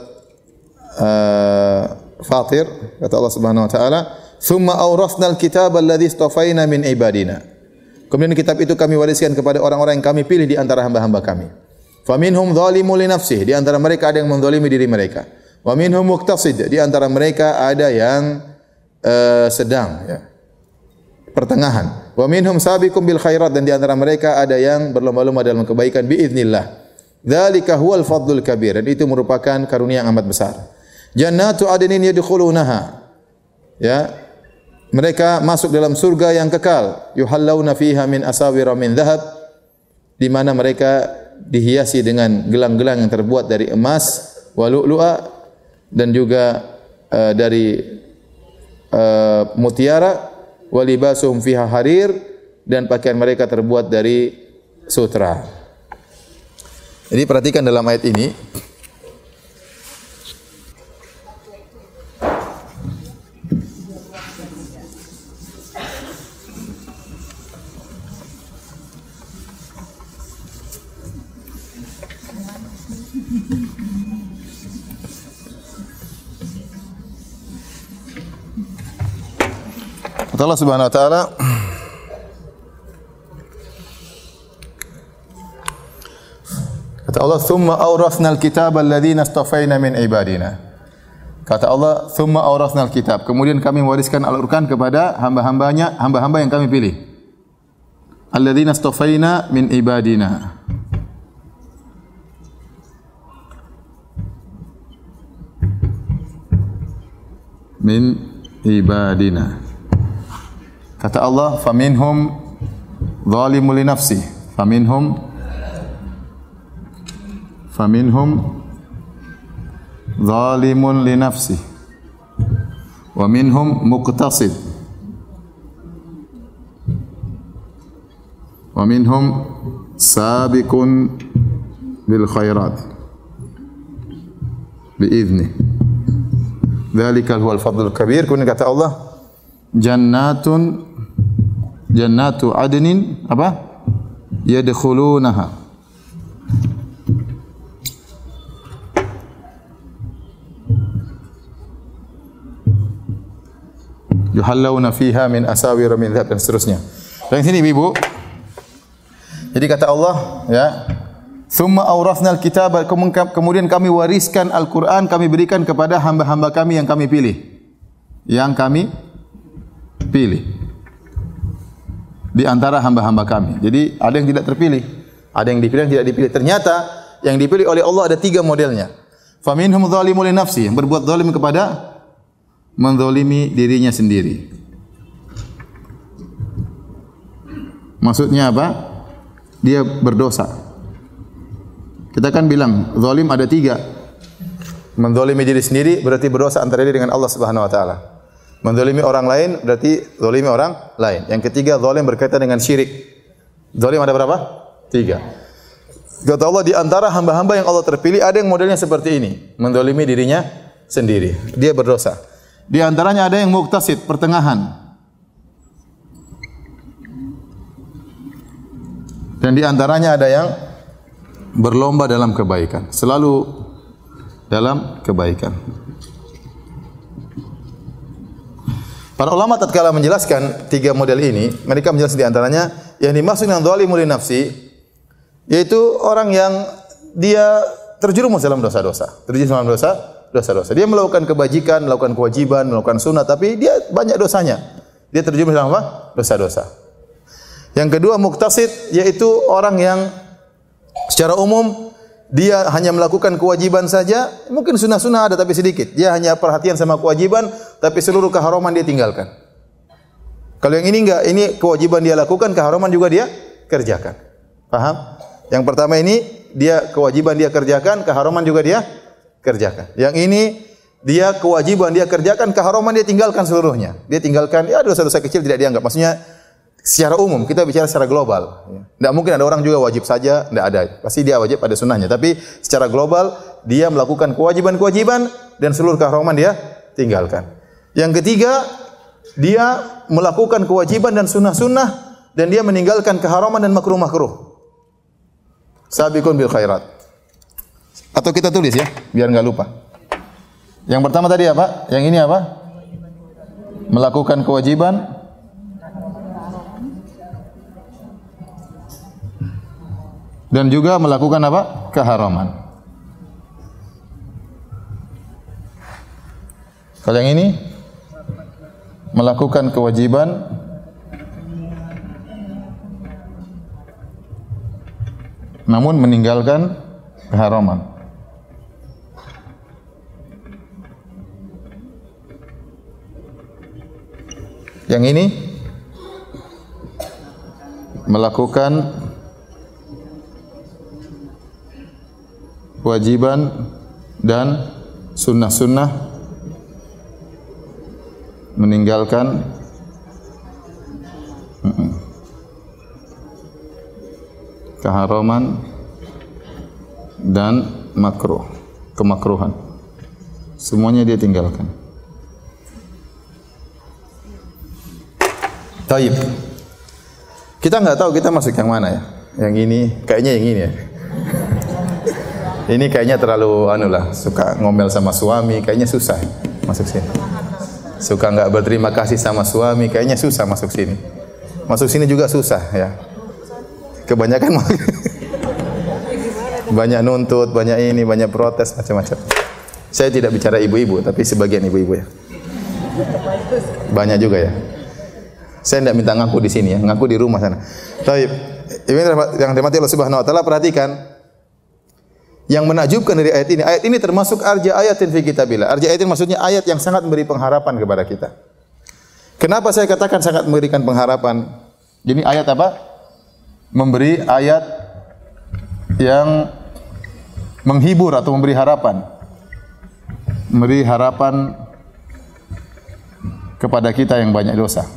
uh, Fatir kata Allah Subhanahu wa taala Thumma awrafna al-kitab alladhi istafaina min ibadina. Kemudian kitab itu kami wariskan kepada orang-orang yang kami pilih di antara hamba-hamba kami. Fa minhum zalimun li nafsihi, di antara mereka ada yang menzalimi diri mereka. Wa minhum muqtasid, di antara mereka ada yang uh, sedang ya. Pertengahan. Wa minhum sabiqum bil khairat dan di antara mereka ada yang berlomba-lomba dalam kebaikan bi idznillah. Dzalika huwal fadlul kabir dan itu merupakan karunia yang amat besar. Jannatu adnin yadkhulunaha. Ya, mereka masuk dalam surga yang kekal yuhallawna fiha min asawira min dhahab di mana mereka dihiasi dengan gelang-gelang yang terbuat dari emas wa lu'lu'a dan juga uh, dari uh, mutiara wa libasuhum fiha harir dan pakaian mereka terbuat dari sutra. Jadi perhatikan dalam ayat ini Kata Allah Subhanahu Wa Taala, kata Allah, "Thumma aurathna al-kitab al-ladina min ibadina." Kata Allah, "Thumma aurathna al-kitab." Kemudian kami wariskan Al-Qur'an kepada hamba-hambanya, hamba-hamba yang kami pilih. Al-ladina min ibadina. Min ibadina. Kata Allah, faminhum zalimun li nafsi. Faminhum faminhum zalimun li nafsi. Wa minhum muqtasid. Wa minhum sabiqun bil khairat. Biizni. Dzalika huwal fadlul kabir. Kemudian kata Allah, jannatun jannatu adnin apa? Yadkhulunaha. Yuhallawna fiha min asawir min dhab dan seterusnya. Dan sini ibu. Jadi kata Allah, ya, Thumma awrafna al-kitab kemudian kami wariskan Al-Qur'an kami berikan kepada hamba-hamba kami yang kami pilih. Yang kami pilih. Di antara hamba-hamba kami. Jadi ada yang tidak terpilih, ada yang dipilih yang tidak dipilih. Ternyata yang dipilih oleh Allah ada tiga modelnya. Faminhum zalimun li nafsi, yang berbuat zalim kepada menzalimi dirinya sendiri. Maksudnya apa? Dia berdosa. Kita kan bilang zalim ada tiga. Menzalimi diri sendiri berarti berdosa antara diri dengan Allah Subhanahu wa taala. Menzalimi orang lain berarti zalimi orang lain. Yang ketiga zalim berkaitan dengan syirik. Zalim ada berapa? Tiga. Kata Allah di antara hamba-hamba yang Allah terpilih ada yang modelnya seperti ini, menzalimi dirinya sendiri. Dia berdosa. Di antaranya ada yang muktasid, pertengahan. Dan di antaranya ada yang berlomba dalam kebaikan, selalu dalam kebaikan. Para ulama tatkala menjelaskan tiga model ini, mereka menjelaskan di antaranya yang dimaksud dengan zalimun li nafsi yaitu orang yang dia terjerumus dalam dosa-dosa, terjerumus dalam dosa, dosa-dosa. Dia melakukan kebajikan, melakukan kewajiban, melakukan sunnah, tapi dia banyak dosanya. Dia terjerumus dalam apa? Dosa-dosa. Yang kedua muktasid yaitu orang yang Secara umum dia hanya melakukan kewajiban saja, mungkin sunnah-sunnah ada tapi sedikit. Dia hanya perhatian sama kewajiban, tapi seluruh keharaman dia tinggalkan. Kalau yang ini enggak, ini kewajiban dia lakukan, keharaman juga dia kerjakan. Paham? Yang pertama ini dia kewajiban dia kerjakan, keharaman juga dia kerjakan. Yang ini dia kewajiban dia kerjakan, keharaman dia tinggalkan seluruhnya. Dia tinggalkan ya dosa-dosa kecil tidak dianggap. Maksudnya secara umum kita bicara secara global. Tidak mungkin ada orang juga wajib saja, tidak ada. Pasti dia wajib pada sunnahnya. Tapi secara global dia melakukan kewajiban-kewajiban dan seluruh keharaman dia tinggalkan. Yang ketiga dia melakukan kewajiban dan sunnah-sunnah dan dia meninggalkan keharaman dan makruh-makruh. Sabiqun bil khairat. Atau kita tulis ya, biar enggak lupa. Yang pertama tadi apa? Yang ini apa? Melakukan kewajiban dan juga melakukan apa? keharaman. Kalau yang ini melakukan kewajiban namun meninggalkan keharaman. Yang ini melakukan kewajiban dan sunnah-sunnah meninggalkan keharaman dan makruh kemakruhan. Semuanya dia tinggalkan. Taib. Kita enggak tahu kita masuk yang mana ya. Yang ini kayaknya yang ini ya ini kayaknya terlalu anu lah, suka ngomel sama suami, kayaknya susah masuk sini. Suka enggak berterima kasih sama suami, kayaknya susah masuk sini. Masuk sini juga susah ya. Kebanyakan [LAUGHS] banyak nuntut, banyak ini, banyak protes macam-macam. Saya tidak bicara ibu-ibu, tapi sebagian ibu-ibu ya. Banyak juga ya. Saya tidak minta ngaku di sini ya, ngaku di rumah sana. Tapi ini yang dirahmati Allah Subhanahu wa taala perhatikan yang menakjubkan dari ayat ini. Ayat ini termasuk arja ayatin fi kitabillah. Arja ayatin maksudnya ayat yang sangat memberi pengharapan kepada kita. Kenapa saya katakan sangat memberikan pengharapan? Jadi ayat apa? Memberi ayat yang menghibur atau memberi harapan. Memberi harapan kepada kita yang banyak dosa.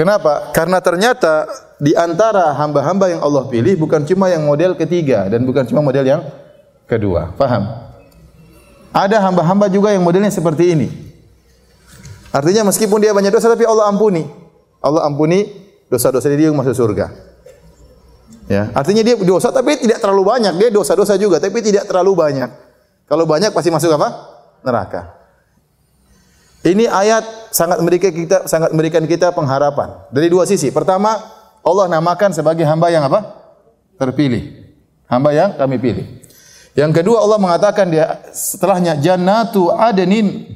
Kenapa? Karena ternyata di antara hamba-hamba yang Allah pilih bukan cuma yang model ketiga dan bukan cuma model yang kedua. Faham? Ada hamba-hamba juga yang modelnya seperti ini. Artinya meskipun dia banyak dosa tapi Allah ampuni. Allah ampuni dosa-dosa dia masuk surga. Ya, artinya dia dosa tapi tidak terlalu banyak. Dia dosa-dosa juga tapi tidak terlalu banyak. Kalau banyak pasti masuk apa? Neraka. Ini ayat sangat memberikan kita sangat memberikan kita pengharapan dari dua sisi. Pertama, Allah namakan sebagai hamba yang apa? Terpilih. Hamba yang kami pilih. Yang kedua Allah mengatakan dia setelahnya jannatu adnin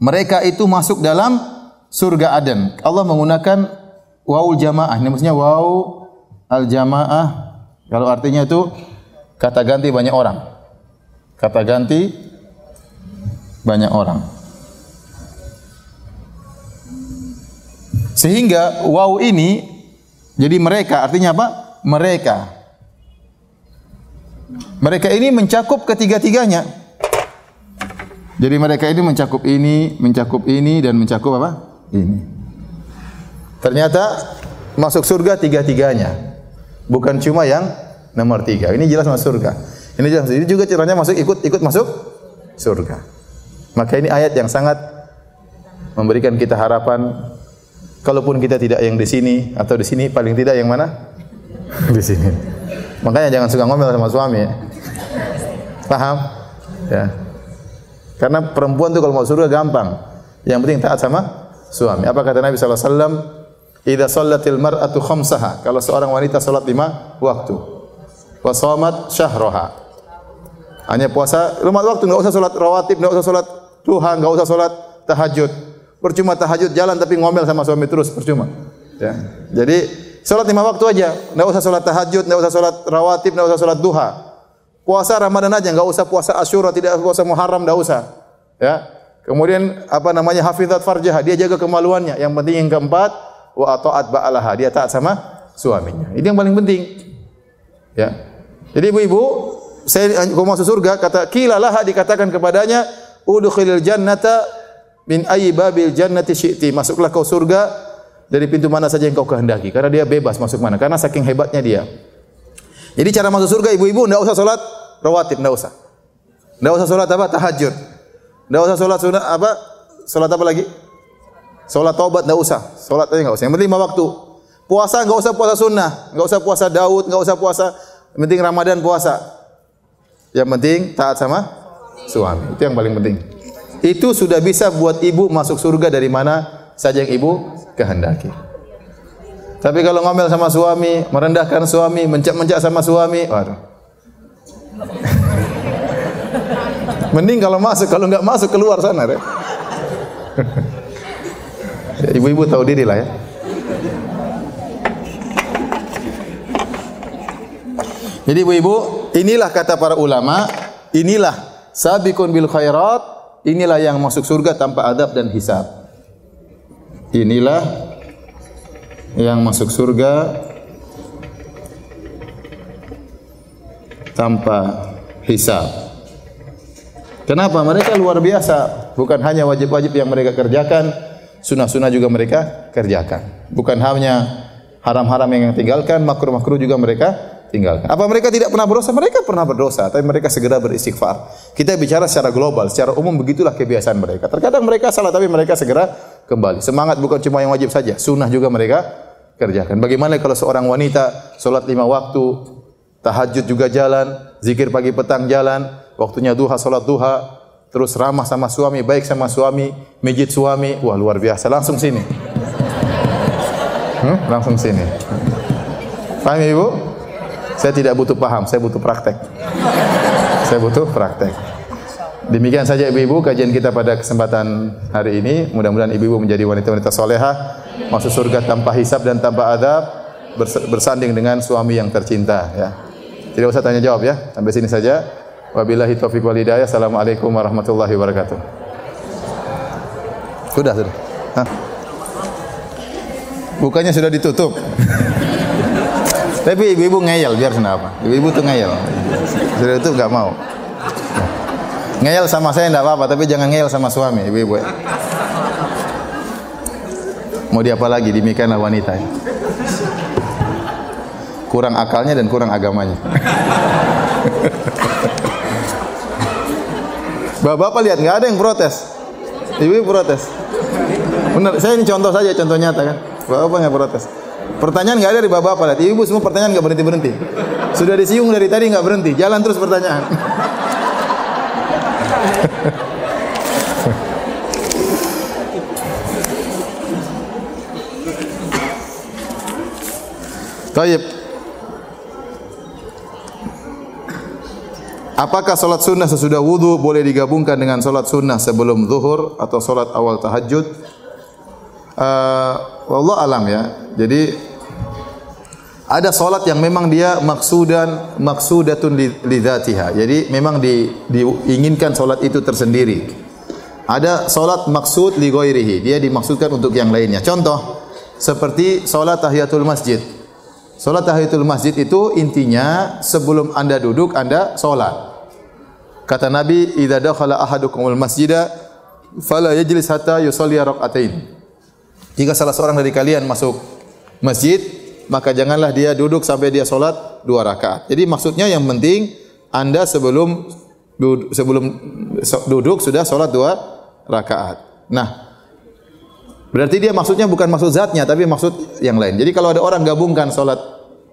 mereka itu masuk dalam surga Aden. Allah menggunakan waul jamaah. Ini maksudnya waw al jamaah. Kalau artinya itu kata ganti banyak orang. Kata ganti banyak orang. Sehingga wow ini jadi mereka artinya apa? Mereka. Mereka ini mencakup ketiga-tiganya. Jadi mereka ini mencakup ini, mencakup ini dan mencakup apa? Ini. Ternyata masuk surga tiga-tiganya. Bukan cuma yang nomor tiga. Ini jelas masuk surga. Ini jelas. Ini juga caranya masuk ikut ikut masuk surga. Maka ini ayat yang sangat memberikan kita harapan Kalaupun kita tidak yang di sini atau di sini paling tidak yang mana? di sini. Makanya jangan suka ngomel sama suami. Ya. Paham? Ya. Karena perempuan tu kalau mau surga gampang. Yang penting taat sama suami. Apa kata Nabi sallallahu alaihi wasallam? Idza shallatil mar'atu khamsaha. Kalau seorang wanita salat lima waktu. Wa shamat syahraha. Hanya puasa lima waktu, enggak usah salat rawatib, enggak usah salat duha, enggak usah salat tahajud. Percuma tahajud jalan tapi ngomel sama suami terus percuma. Ya. Jadi salat lima waktu aja, enggak usah salat tahajud, enggak usah salat rawatib, enggak usah salat duha. Puasa Ramadan aja, enggak usah puasa Asyura, tidak puasa Muharram, enggak usah. Ya. Kemudian apa namanya hafizat farjah, dia jaga kemaluannya. Yang penting yang keempat wa ataat ba'alaha, dia taat sama suaminya. Ini yang paling penting. Ya. Jadi ibu-ibu, saya kalau masuk surga kata kilalah dikatakan kepadanya udkhilil jannata min ayyi babil jannati syi'ti. Masuklah kau surga dari pintu mana saja yang kau kehendaki. Karena dia bebas masuk mana. Karena saking hebatnya dia. Jadi cara masuk surga ibu-ibu enggak usah salat rawatib enggak usah. Enggak usah salat apa? Tahajud. Enggak usah salat sunat apa? Salat apa lagi? Salat taubat enggak usah. Salat aja enggak usah. Yang penting waktu. Puasa enggak usah puasa sunnah. Enggak usah puasa Daud enggak usah puasa yang penting Ramadan puasa. Yang penting taat sama suami. Itu yang paling penting itu sudah bisa buat ibu masuk surga dari mana saja yang ibu kehendaki. Tapi kalau ngomel sama suami, merendahkan suami, mencak-mencak sama suami, waduh. [LAUGHS] Mending kalau masuk, kalau enggak masuk keluar sana deh. [LAUGHS] Ya, ibu-ibu tahu diri lah ya. Jadi ibu-ibu, inilah kata para ulama, inilah sabiqun bil khairat inilah yang masuk surga tanpa adab dan hisab. Inilah yang masuk surga tanpa hisab. Kenapa? Mereka luar biasa. Bukan hanya wajib-wajib yang mereka kerjakan, sunnah-sunnah juga mereka kerjakan. Bukan hanya haram-haram yang tinggalkan, makruh-makruh juga mereka tinggalkan. Apa mereka tidak pernah berdosa? Mereka pernah berdosa, tapi mereka segera beristighfar. Kita bicara secara global, secara umum begitulah kebiasaan mereka. Terkadang mereka salah, tapi mereka segera kembali. Semangat bukan cuma yang wajib saja, sunnah juga mereka kerjakan. Bagaimana kalau seorang wanita solat lima waktu, tahajud juga jalan, zikir pagi petang jalan, waktunya duha solat duha, terus ramah sama suami, baik sama suami, mijit suami, wah luar biasa. Langsung sini. Hmm? Langsung sini. Paham ibu? Saya tidak butuh paham, saya butuh praktek. Saya butuh praktek. Demikian saja ibu-ibu kajian kita pada kesempatan hari ini. Mudah-mudahan ibu-ibu menjadi wanita-wanita solehah, masuk surga tanpa hisab dan tanpa adab, bersanding dengan suami yang tercinta. Ya. Tidak usah tanya jawab ya. Sampai sini saja. Wabillahi taufiq wal hidayah. Assalamualaikum warahmatullahi wabarakatuh. Sudah, sudah. Hah? Bukannya sudah ditutup. [LAUGHS] Tapi ibu-ibu ngeyel biar kenapa? Ibu-ibu tuh ngeyel. Sudah itu enggak mau. Ngeyel sama saya enggak apa-apa, tapi jangan ngeyel sama suami, ibu-ibu. Mau diapa lagi? Demikianlah wanita. Kurang akalnya dan kurang agamanya. Bapak-bapak lihat nggak ada yang protes. Ibu protes. Benar, saya ini contoh saja, contoh nyata kan. Bapak nggak protes. Pertanyaan nggak ada dari bapak-bapak lihat. Ibu semua pertanyaan nggak berhenti berhenti. Sudah disiung dari tadi nggak berhenti. Jalan terus pertanyaan. [LAUGHS] Taib. Apakah solat sunnah sesudah wudhu boleh digabungkan dengan solat sunnah sebelum zuhur atau solat awal tahajud? Uh, Wallah alam ya. Jadi ada solat yang memang dia maksudan maksudatun li dzatiha. Jadi memang di, diinginkan solat itu tersendiri. Ada solat maksud li ghairihi. Dia dimaksudkan untuk yang lainnya. Contoh seperti solat tahiyatul masjid. Solat tahiyatul masjid itu intinya sebelum anda duduk anda solat. Kata Nabi, "Idza dakhala ahadukumul masjida fala yajlis hatta yusalli rak'atain." Jika salah seorang dari kalian masuk masjid, maka janganlah dia duduk sampai dia solat dua rakaat. Jadi maksudnya yang penting anda sebelum sebelum duduk sudah solat dua rakaat. Nah, Berarti dia maksudnya bukan maksud zatnya tapi maksud yang lain. Jadi kalau ada orang gabungkan solat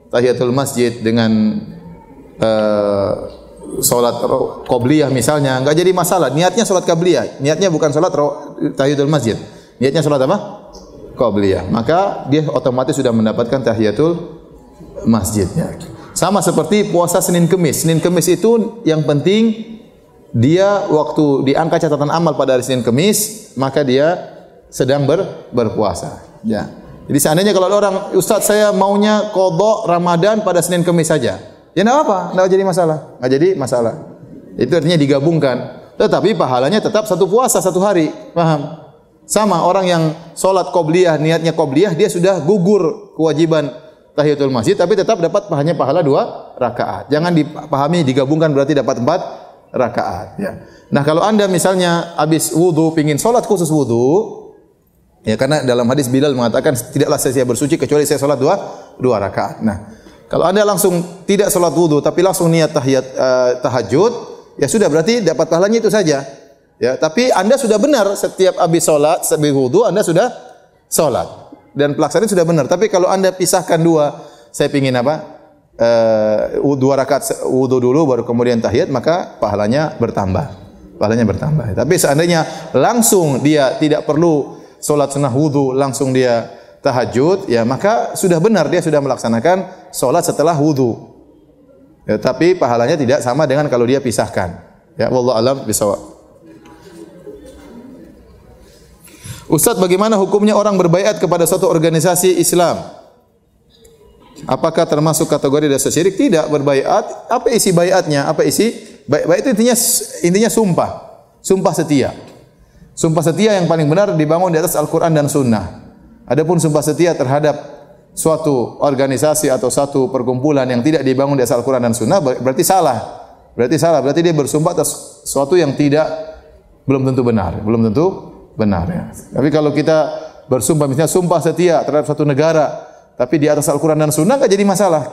tahiyatul masjid dengan uh, solat qobliyah misalnya, enggak jadi masalah. Niatnya solat qabliyah, niatnya bukan solat tahiyatul masjid. Niatnya solat apa? Qobliyah. Maka dia otomatis sudah mendapatkan tahiyatul masjidnya. Sama seperti puasa Senin Kemis. Senin Kemis itu yang penting dia waktu diangkat catatan amal pada hari Senin Kemis, maka dia sedang ber, berpuasa. Ya. Jadi seandainya kalau ada orang, Ustaz saya maunya kodok Ramadan pada Senin Kemis saja. Ya tidak apa, tidak jadi masalah. Tidak jadi masalah. Itu artinya digabungkan. Tetapi pahalanya tetap satu puasa satu hari. Paham? Sama orang yang solat qobliyah, niatnya qobliyah, dia sudah gugur kewajiban tahiyatul masjid, tapi tetap dapat pahalanya pahala dua rakaat. Jangan dipahami digabungkan berarti dapat empat rakaat. Ya. Nah kalau anda misalnya habis wudhu, pingin solat khusus wudhu, Ya karena dalam hadis Bilal mengatakan tidaklah saya bersuci kecuali saya salat dua dua rakaat. Nah, kalau Anda langsung tidak salat wudu tapi langsung niat tahiyat uh, tahajud, ya sudah berarti dapat pahalanya itu saja. Ya, tapi Anda sudah benar setiap habis salat, sebelum wudu Anda sudah salat dan pelaksanaan sudah benar. Tapi kalau Anda pisahkan dua, saya ingin apa? Uh, dua rakaat wudu dulu baru kemudian tahiyat maka pahalanya bertambah. Pahalanya bertambah. Tapi seandainya langsung dia tidak perlu solat sunnah wudu langsung dia tahajud, ya maka sudah benar dia sudah melaksanakan solat setelah wudu. Ya, tapi pahalanya tidak sama dengan kalau dia pisahkan. Ya, wallahu alam bisawab. Ustaz, bagaimana hukumnya orang berbaiat kepada suatu organisasi Islam? Apakah termasuk kategori dasar syirik? Tidak berbaiat. Apa isi baiatnya? Apa isi? Baiat itu intinya intinya sumpah. Sumpah setia. Sumpah setia yang paling benar dibangun di atas Al-Quran dan Sunnah. Adapun sumpah setia terhadap suatu organisasi atau satu perkumpulan yang tidak dibangun di atas Al-Quran dan Sunnah berarti salah. Berarti salah. Berarti dia bersumpah atas sesuatu yang tidak belum tentu benar. Belum tentu benar. Ya. Tapi kalau kita bersumpah misalnya sumpah setia terhadap satu negara, tapi di atas Al-Quran dan Sunnah nggak jadi masalah.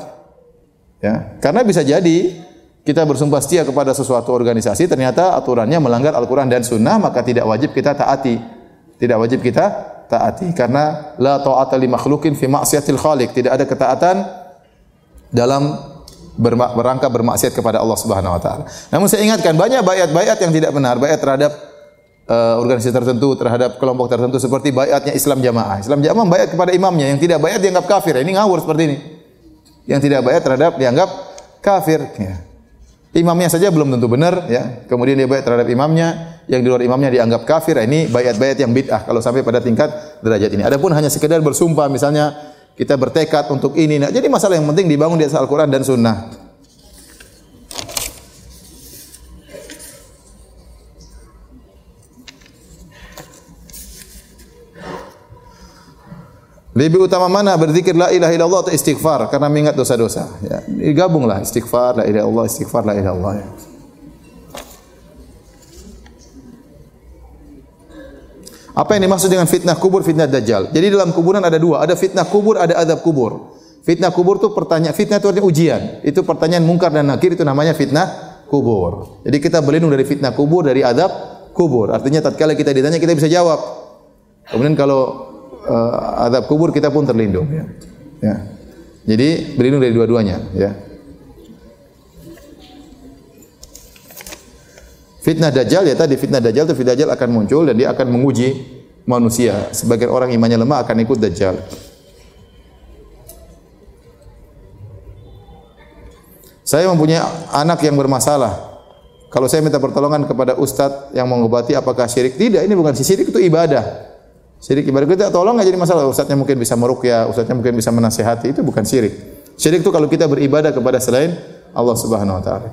Ya, karena bisa jadi kita bersumpah setia kepada sesuatu organisasi ternyata aturannya melanggar Al-Qur'an dan Sunnah maka tidak wajib kita taati. Tidak wajib kita taati karena la ta'ata li makhluqin fi ma'siyatil khaliq. Tidak ada ketaatan dalam berangka bermaksiat kepada Allah Subhanahu wa taala. Namun saya ingatkan banyak bayat-bayat yang tidak benar, bayat terhadap uh, organisasi tertentu, terhadap kelompok tertentu seperti bayatnya Islam Jamaah. Islam Jamaah bayat kepada imamnya, yang tidak bayat dianggap kafir. Ini ngawur seperti ini. Yang tidak bayat terhadap dianggap kafir. Ya. Imamnya saja belum tentu benar ya. Kemudian dia bayat terhadap imamnya, yang di luar imamnya dianggap kafir. Ini bayat-bayat yang bid'ah kalau sampai pada tingkat derajat ini. Adapun hanya sekedar bersumpah misalnya kita bertekad untuk ini. Nah, jadi masalah yang penting dibangun di atas Al-Qur'an dan Sunnah. Lebih utama mana berzikir la ilaha illallah atau istighfar karena mengingat dosa-dosa. Ya, gabunglah istighfar la ilaha illallah istighfar la ilaha illallah. Apa yang dimaksud dengan fitnah kubur, fitnah dajjal? Jadi dalam kuburan ada dua, ada fitnah kubur, ada adab kubur. Fitnah kubur itu pertanyaan, fitnah itu artinya ujian. Itu pertanyaan mungkar dan nakir itu namanya fitnah kubur. Jadi kita berlindung dari fitnah kubur, dari adab kubur. Artinya tatkala kita ditanya kita bisa jawab. Kemudian kalau uh, adab kubur kita pun terlindung ya. ya. Jadi berlindung dari dua-duanya ya. Fitnah dajjal ya tadi fitnah dajjal itu fitnah dajjal akan muncul dan dia akan menguji manusia. Sebagian orang imannya lemah akan ikut dajjal. Saya mempunyai anak yang bermasalah. Kalau saya minta pertolongan kepada ustaz yang mengobati apakah syirik? Tidak, ini bukan syirik itu ibadah. Syirik ibadah kita tolong enggak jadi masalah. Ustaznya mungkin bisa meruqyah, ustaznya mungkin bisa menasihati, itu bukan syirik. Syirik itu kalau kita beribadah kepada selain Allah Subhanahu wa taala.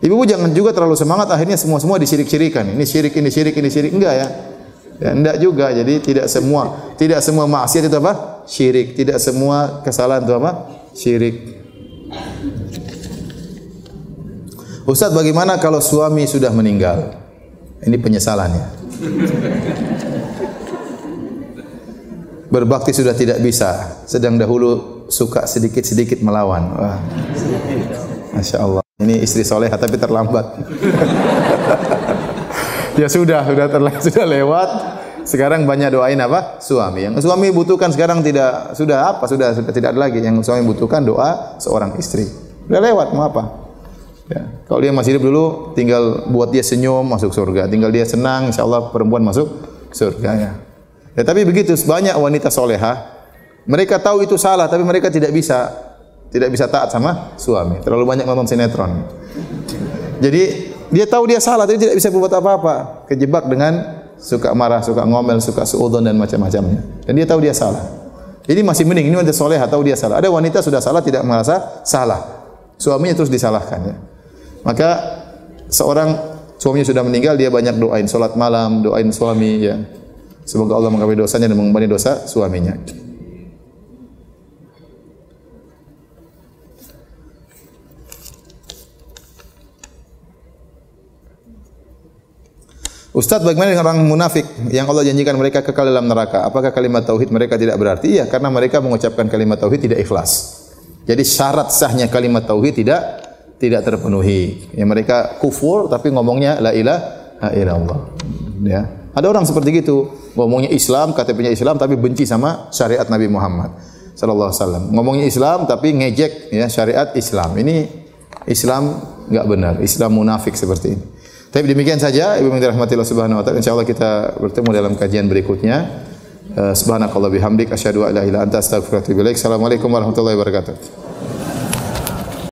Ibu-ibu jangan juga terlalu semangat akhirnya semua-semua disyirik-syirikan. Ini syirik, ini syirik, ini syirik enggak ya? Ya enggak juga. Jadi tidak semua tidak semua maksiat itu apa? Syirik. Tidak semua kesalahan itu apa? Syirik. Ustaz bagaimana kalau suami sudah meninggal? Ini penyesalannya berbakti sudah tidak bisa, sedang dahulu suka sedikit-sedikit melawan. Wah. Masya Allah. Ini istri soleh tapi terlambat. [LAUGHS] ya sudah, sudah terlambat, [LAUGHS] sudah lewat. Sekarang banyak doain apa? Suami. Yang suami butuhkan sekarang tidak sudah apa? Sudah sudah tidak ada lagi. Yang suami butuhkan doa seorang istri. Sudah lewat mau apa? Ya. Kalau dia masih hidup dulu, tinggal buat dia senyum masuk surga. Tinggal dia senang, insya Allah perempuan masuk surga ya. Ya, tapi begitu banyak wanita soleha, mereka tahu itu salah, tapi mereka tidak bisa tidak bisa taat sama suami. Terlalu banyak nonton sinetron. Jadi dia tahu dia salah, tapi tidak bisa berbuat apa-apa. Kejebak dengan suka marah, suka ngomel, suka suudon dan macam-macamnya. Dan dia tahu dia salah. Ini masih mending. Ini wanita soleha tahu dia salah. Ada wanita sudah salah tidak merasa salah. Suaminya terus disalahkan. Ya. Maka seorang suaminya sudah meninggal, dia banyak doain solat malam, doain suami. Ya. Semoga Allah mengampuni dosanya dan mengampuni dosa suaminya. Ustaz, bagaimana dengan orang munafik yang Allah janjikan mereka kekal dalam neraka? Apakah kalimat tauhid mereka tidak berarti? Iya, karena mereka mengucapkan kalimat tauhid tidak ikhlas. Jadi syarat sahnya kalimat tauhid tidak tidak terpenuhi. Ya mereka kufur tapi ngomongnya la ilaha illallah. Ya. Ada orang seperti itu, ngomongnya Islam, KTP-nya Islam tapi benci sama syariat Nabi Muhammad sallallahu alaihi wasallam. Ngomongnya Islam tapi ngejek ya syariat Islam. Ini Islam enggak benar, Islam munafik seperti ini. Tapi demikian saja Ibu minta rahmatillah subhanahu wa taala. Insyaallah kita bertemu dalam kajian berikutnya. Uh, subhanakallah bihamdik asyhadu an la ilaha illa anta ilaik. Assalamualaikum warahmatullahi wabarakatuh.